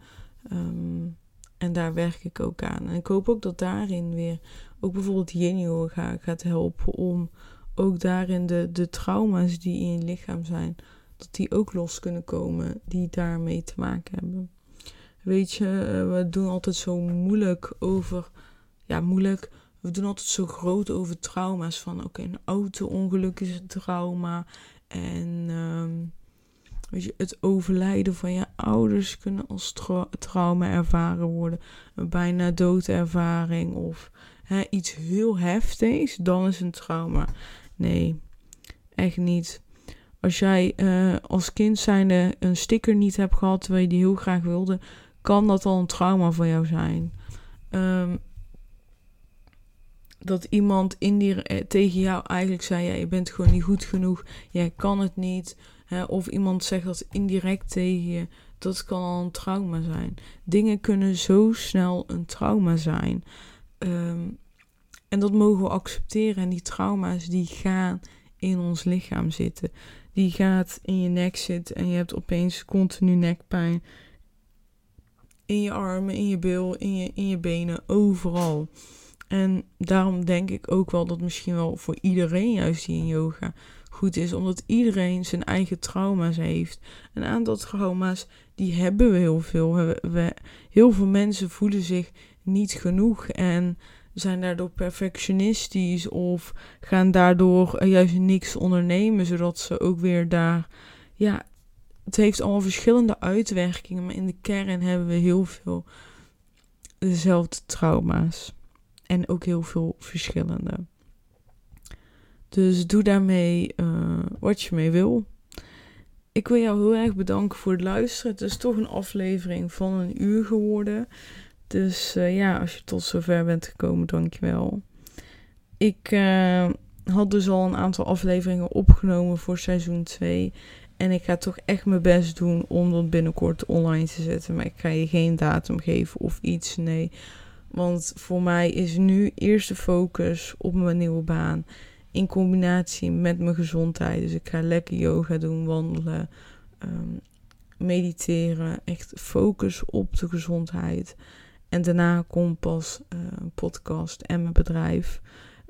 Speaker 1: Um, en daar werk ik ook aan. En ik hoop ook dat daarin weer, ook bijvoorbeeld Jenio gaat helpen om ook daarin de, de trauma's die in je lichaam zijn, dat die ook los kunnen komen, die daarmee te maken hebben. Weet je, eh, we doen altijd zo moeilijk over, ja, moeilijk. We doen altijd zo groot over trauma's. Van oké, een auto-ongeluk is een trauma. En um, weet je, het overlijden van je ouders kunnen als trauma ervaren worden. Een bijna doodervaring of hè, iets heel heftigs, dan is een trauma. Nee, echt niet. Als jij uh, als kind zijnde een sticker niet hebt gehad terwijl je die heel graag wilde, kan dat al een trauma voor jou zijn. Um, dat iemand in eh, tegen jou eigenlijk zei: ja, je bent gewoon niet goed genoeg, jij kan het niet. Hè, of iemand zegt dat indirect tegen je, dat kan al een trauma zijn. Dingen kunnen zo snel een trauma zijn. Um, en dat mogen we accepteren. En die trauma's die gaan in ons lichaam zitten. Die gaat in je nek zitten en je hebt opeens continu nekpijn. In je armen, in je bil, in je, in je benen, overal. En daarom denk ik ook wel dat misschien wel voor iedereen juist die in yoga goed is. Omdat iedereen zijn eigen trauma's heeft. Een aantal trauma's, die hebben we heel veel. We, heel veel mensen voelen zich niet genoeg en zijn daardoor perfectionistisch of gaan daardoor juist niks ondernemen, zodat ze ook weer daar, ja, het heeft allemaal verschillende uitwerkingen, maar in de kern hebben we heel veel dezelfde trauma's en ook heel veel verschillende. Dus doe daarmee uh, wat je mee wil. Ik wil jou heel erg bedanken voor het luisteren. Het is toch een aflevering van een uur geworden. Dus uh, ja, als je tot zover bent gekomen, dankjewel. Ik uh, had dus al een aantal afleveringen opgenomen voor seizoen 2. En ik ga toch echt mijn best doen om dat binnenkort online te zetten. Maar ik ga je geen datum geven of iets. Nee. Want voor mij is nu eerst de focus op mijn nieuwe baan. In combinatie met mijn gezondheid. Dus ik ga lekker yoga doen, wandelen, um, mediteren. Echt focus op de gezondheid. En daarna komt pas een podcast en mijn bedrijf.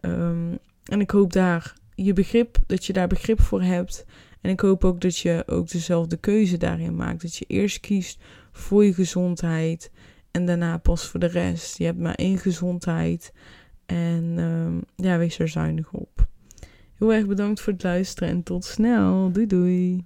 Speaker 1: Um, en ik hoop daar je begrip, dat je daar begrip voor hebt. En ik hoop ook dat je ook dezelfde keuze daarin maakt. Dat je eerst kiest voor je gezondheid en daarna pas voor de rest. Je hebt maar één gezondheid en ehm, ja, wees er zuinig op. Heel erg bedankt voor het luisteren en tot snel. Doei doei.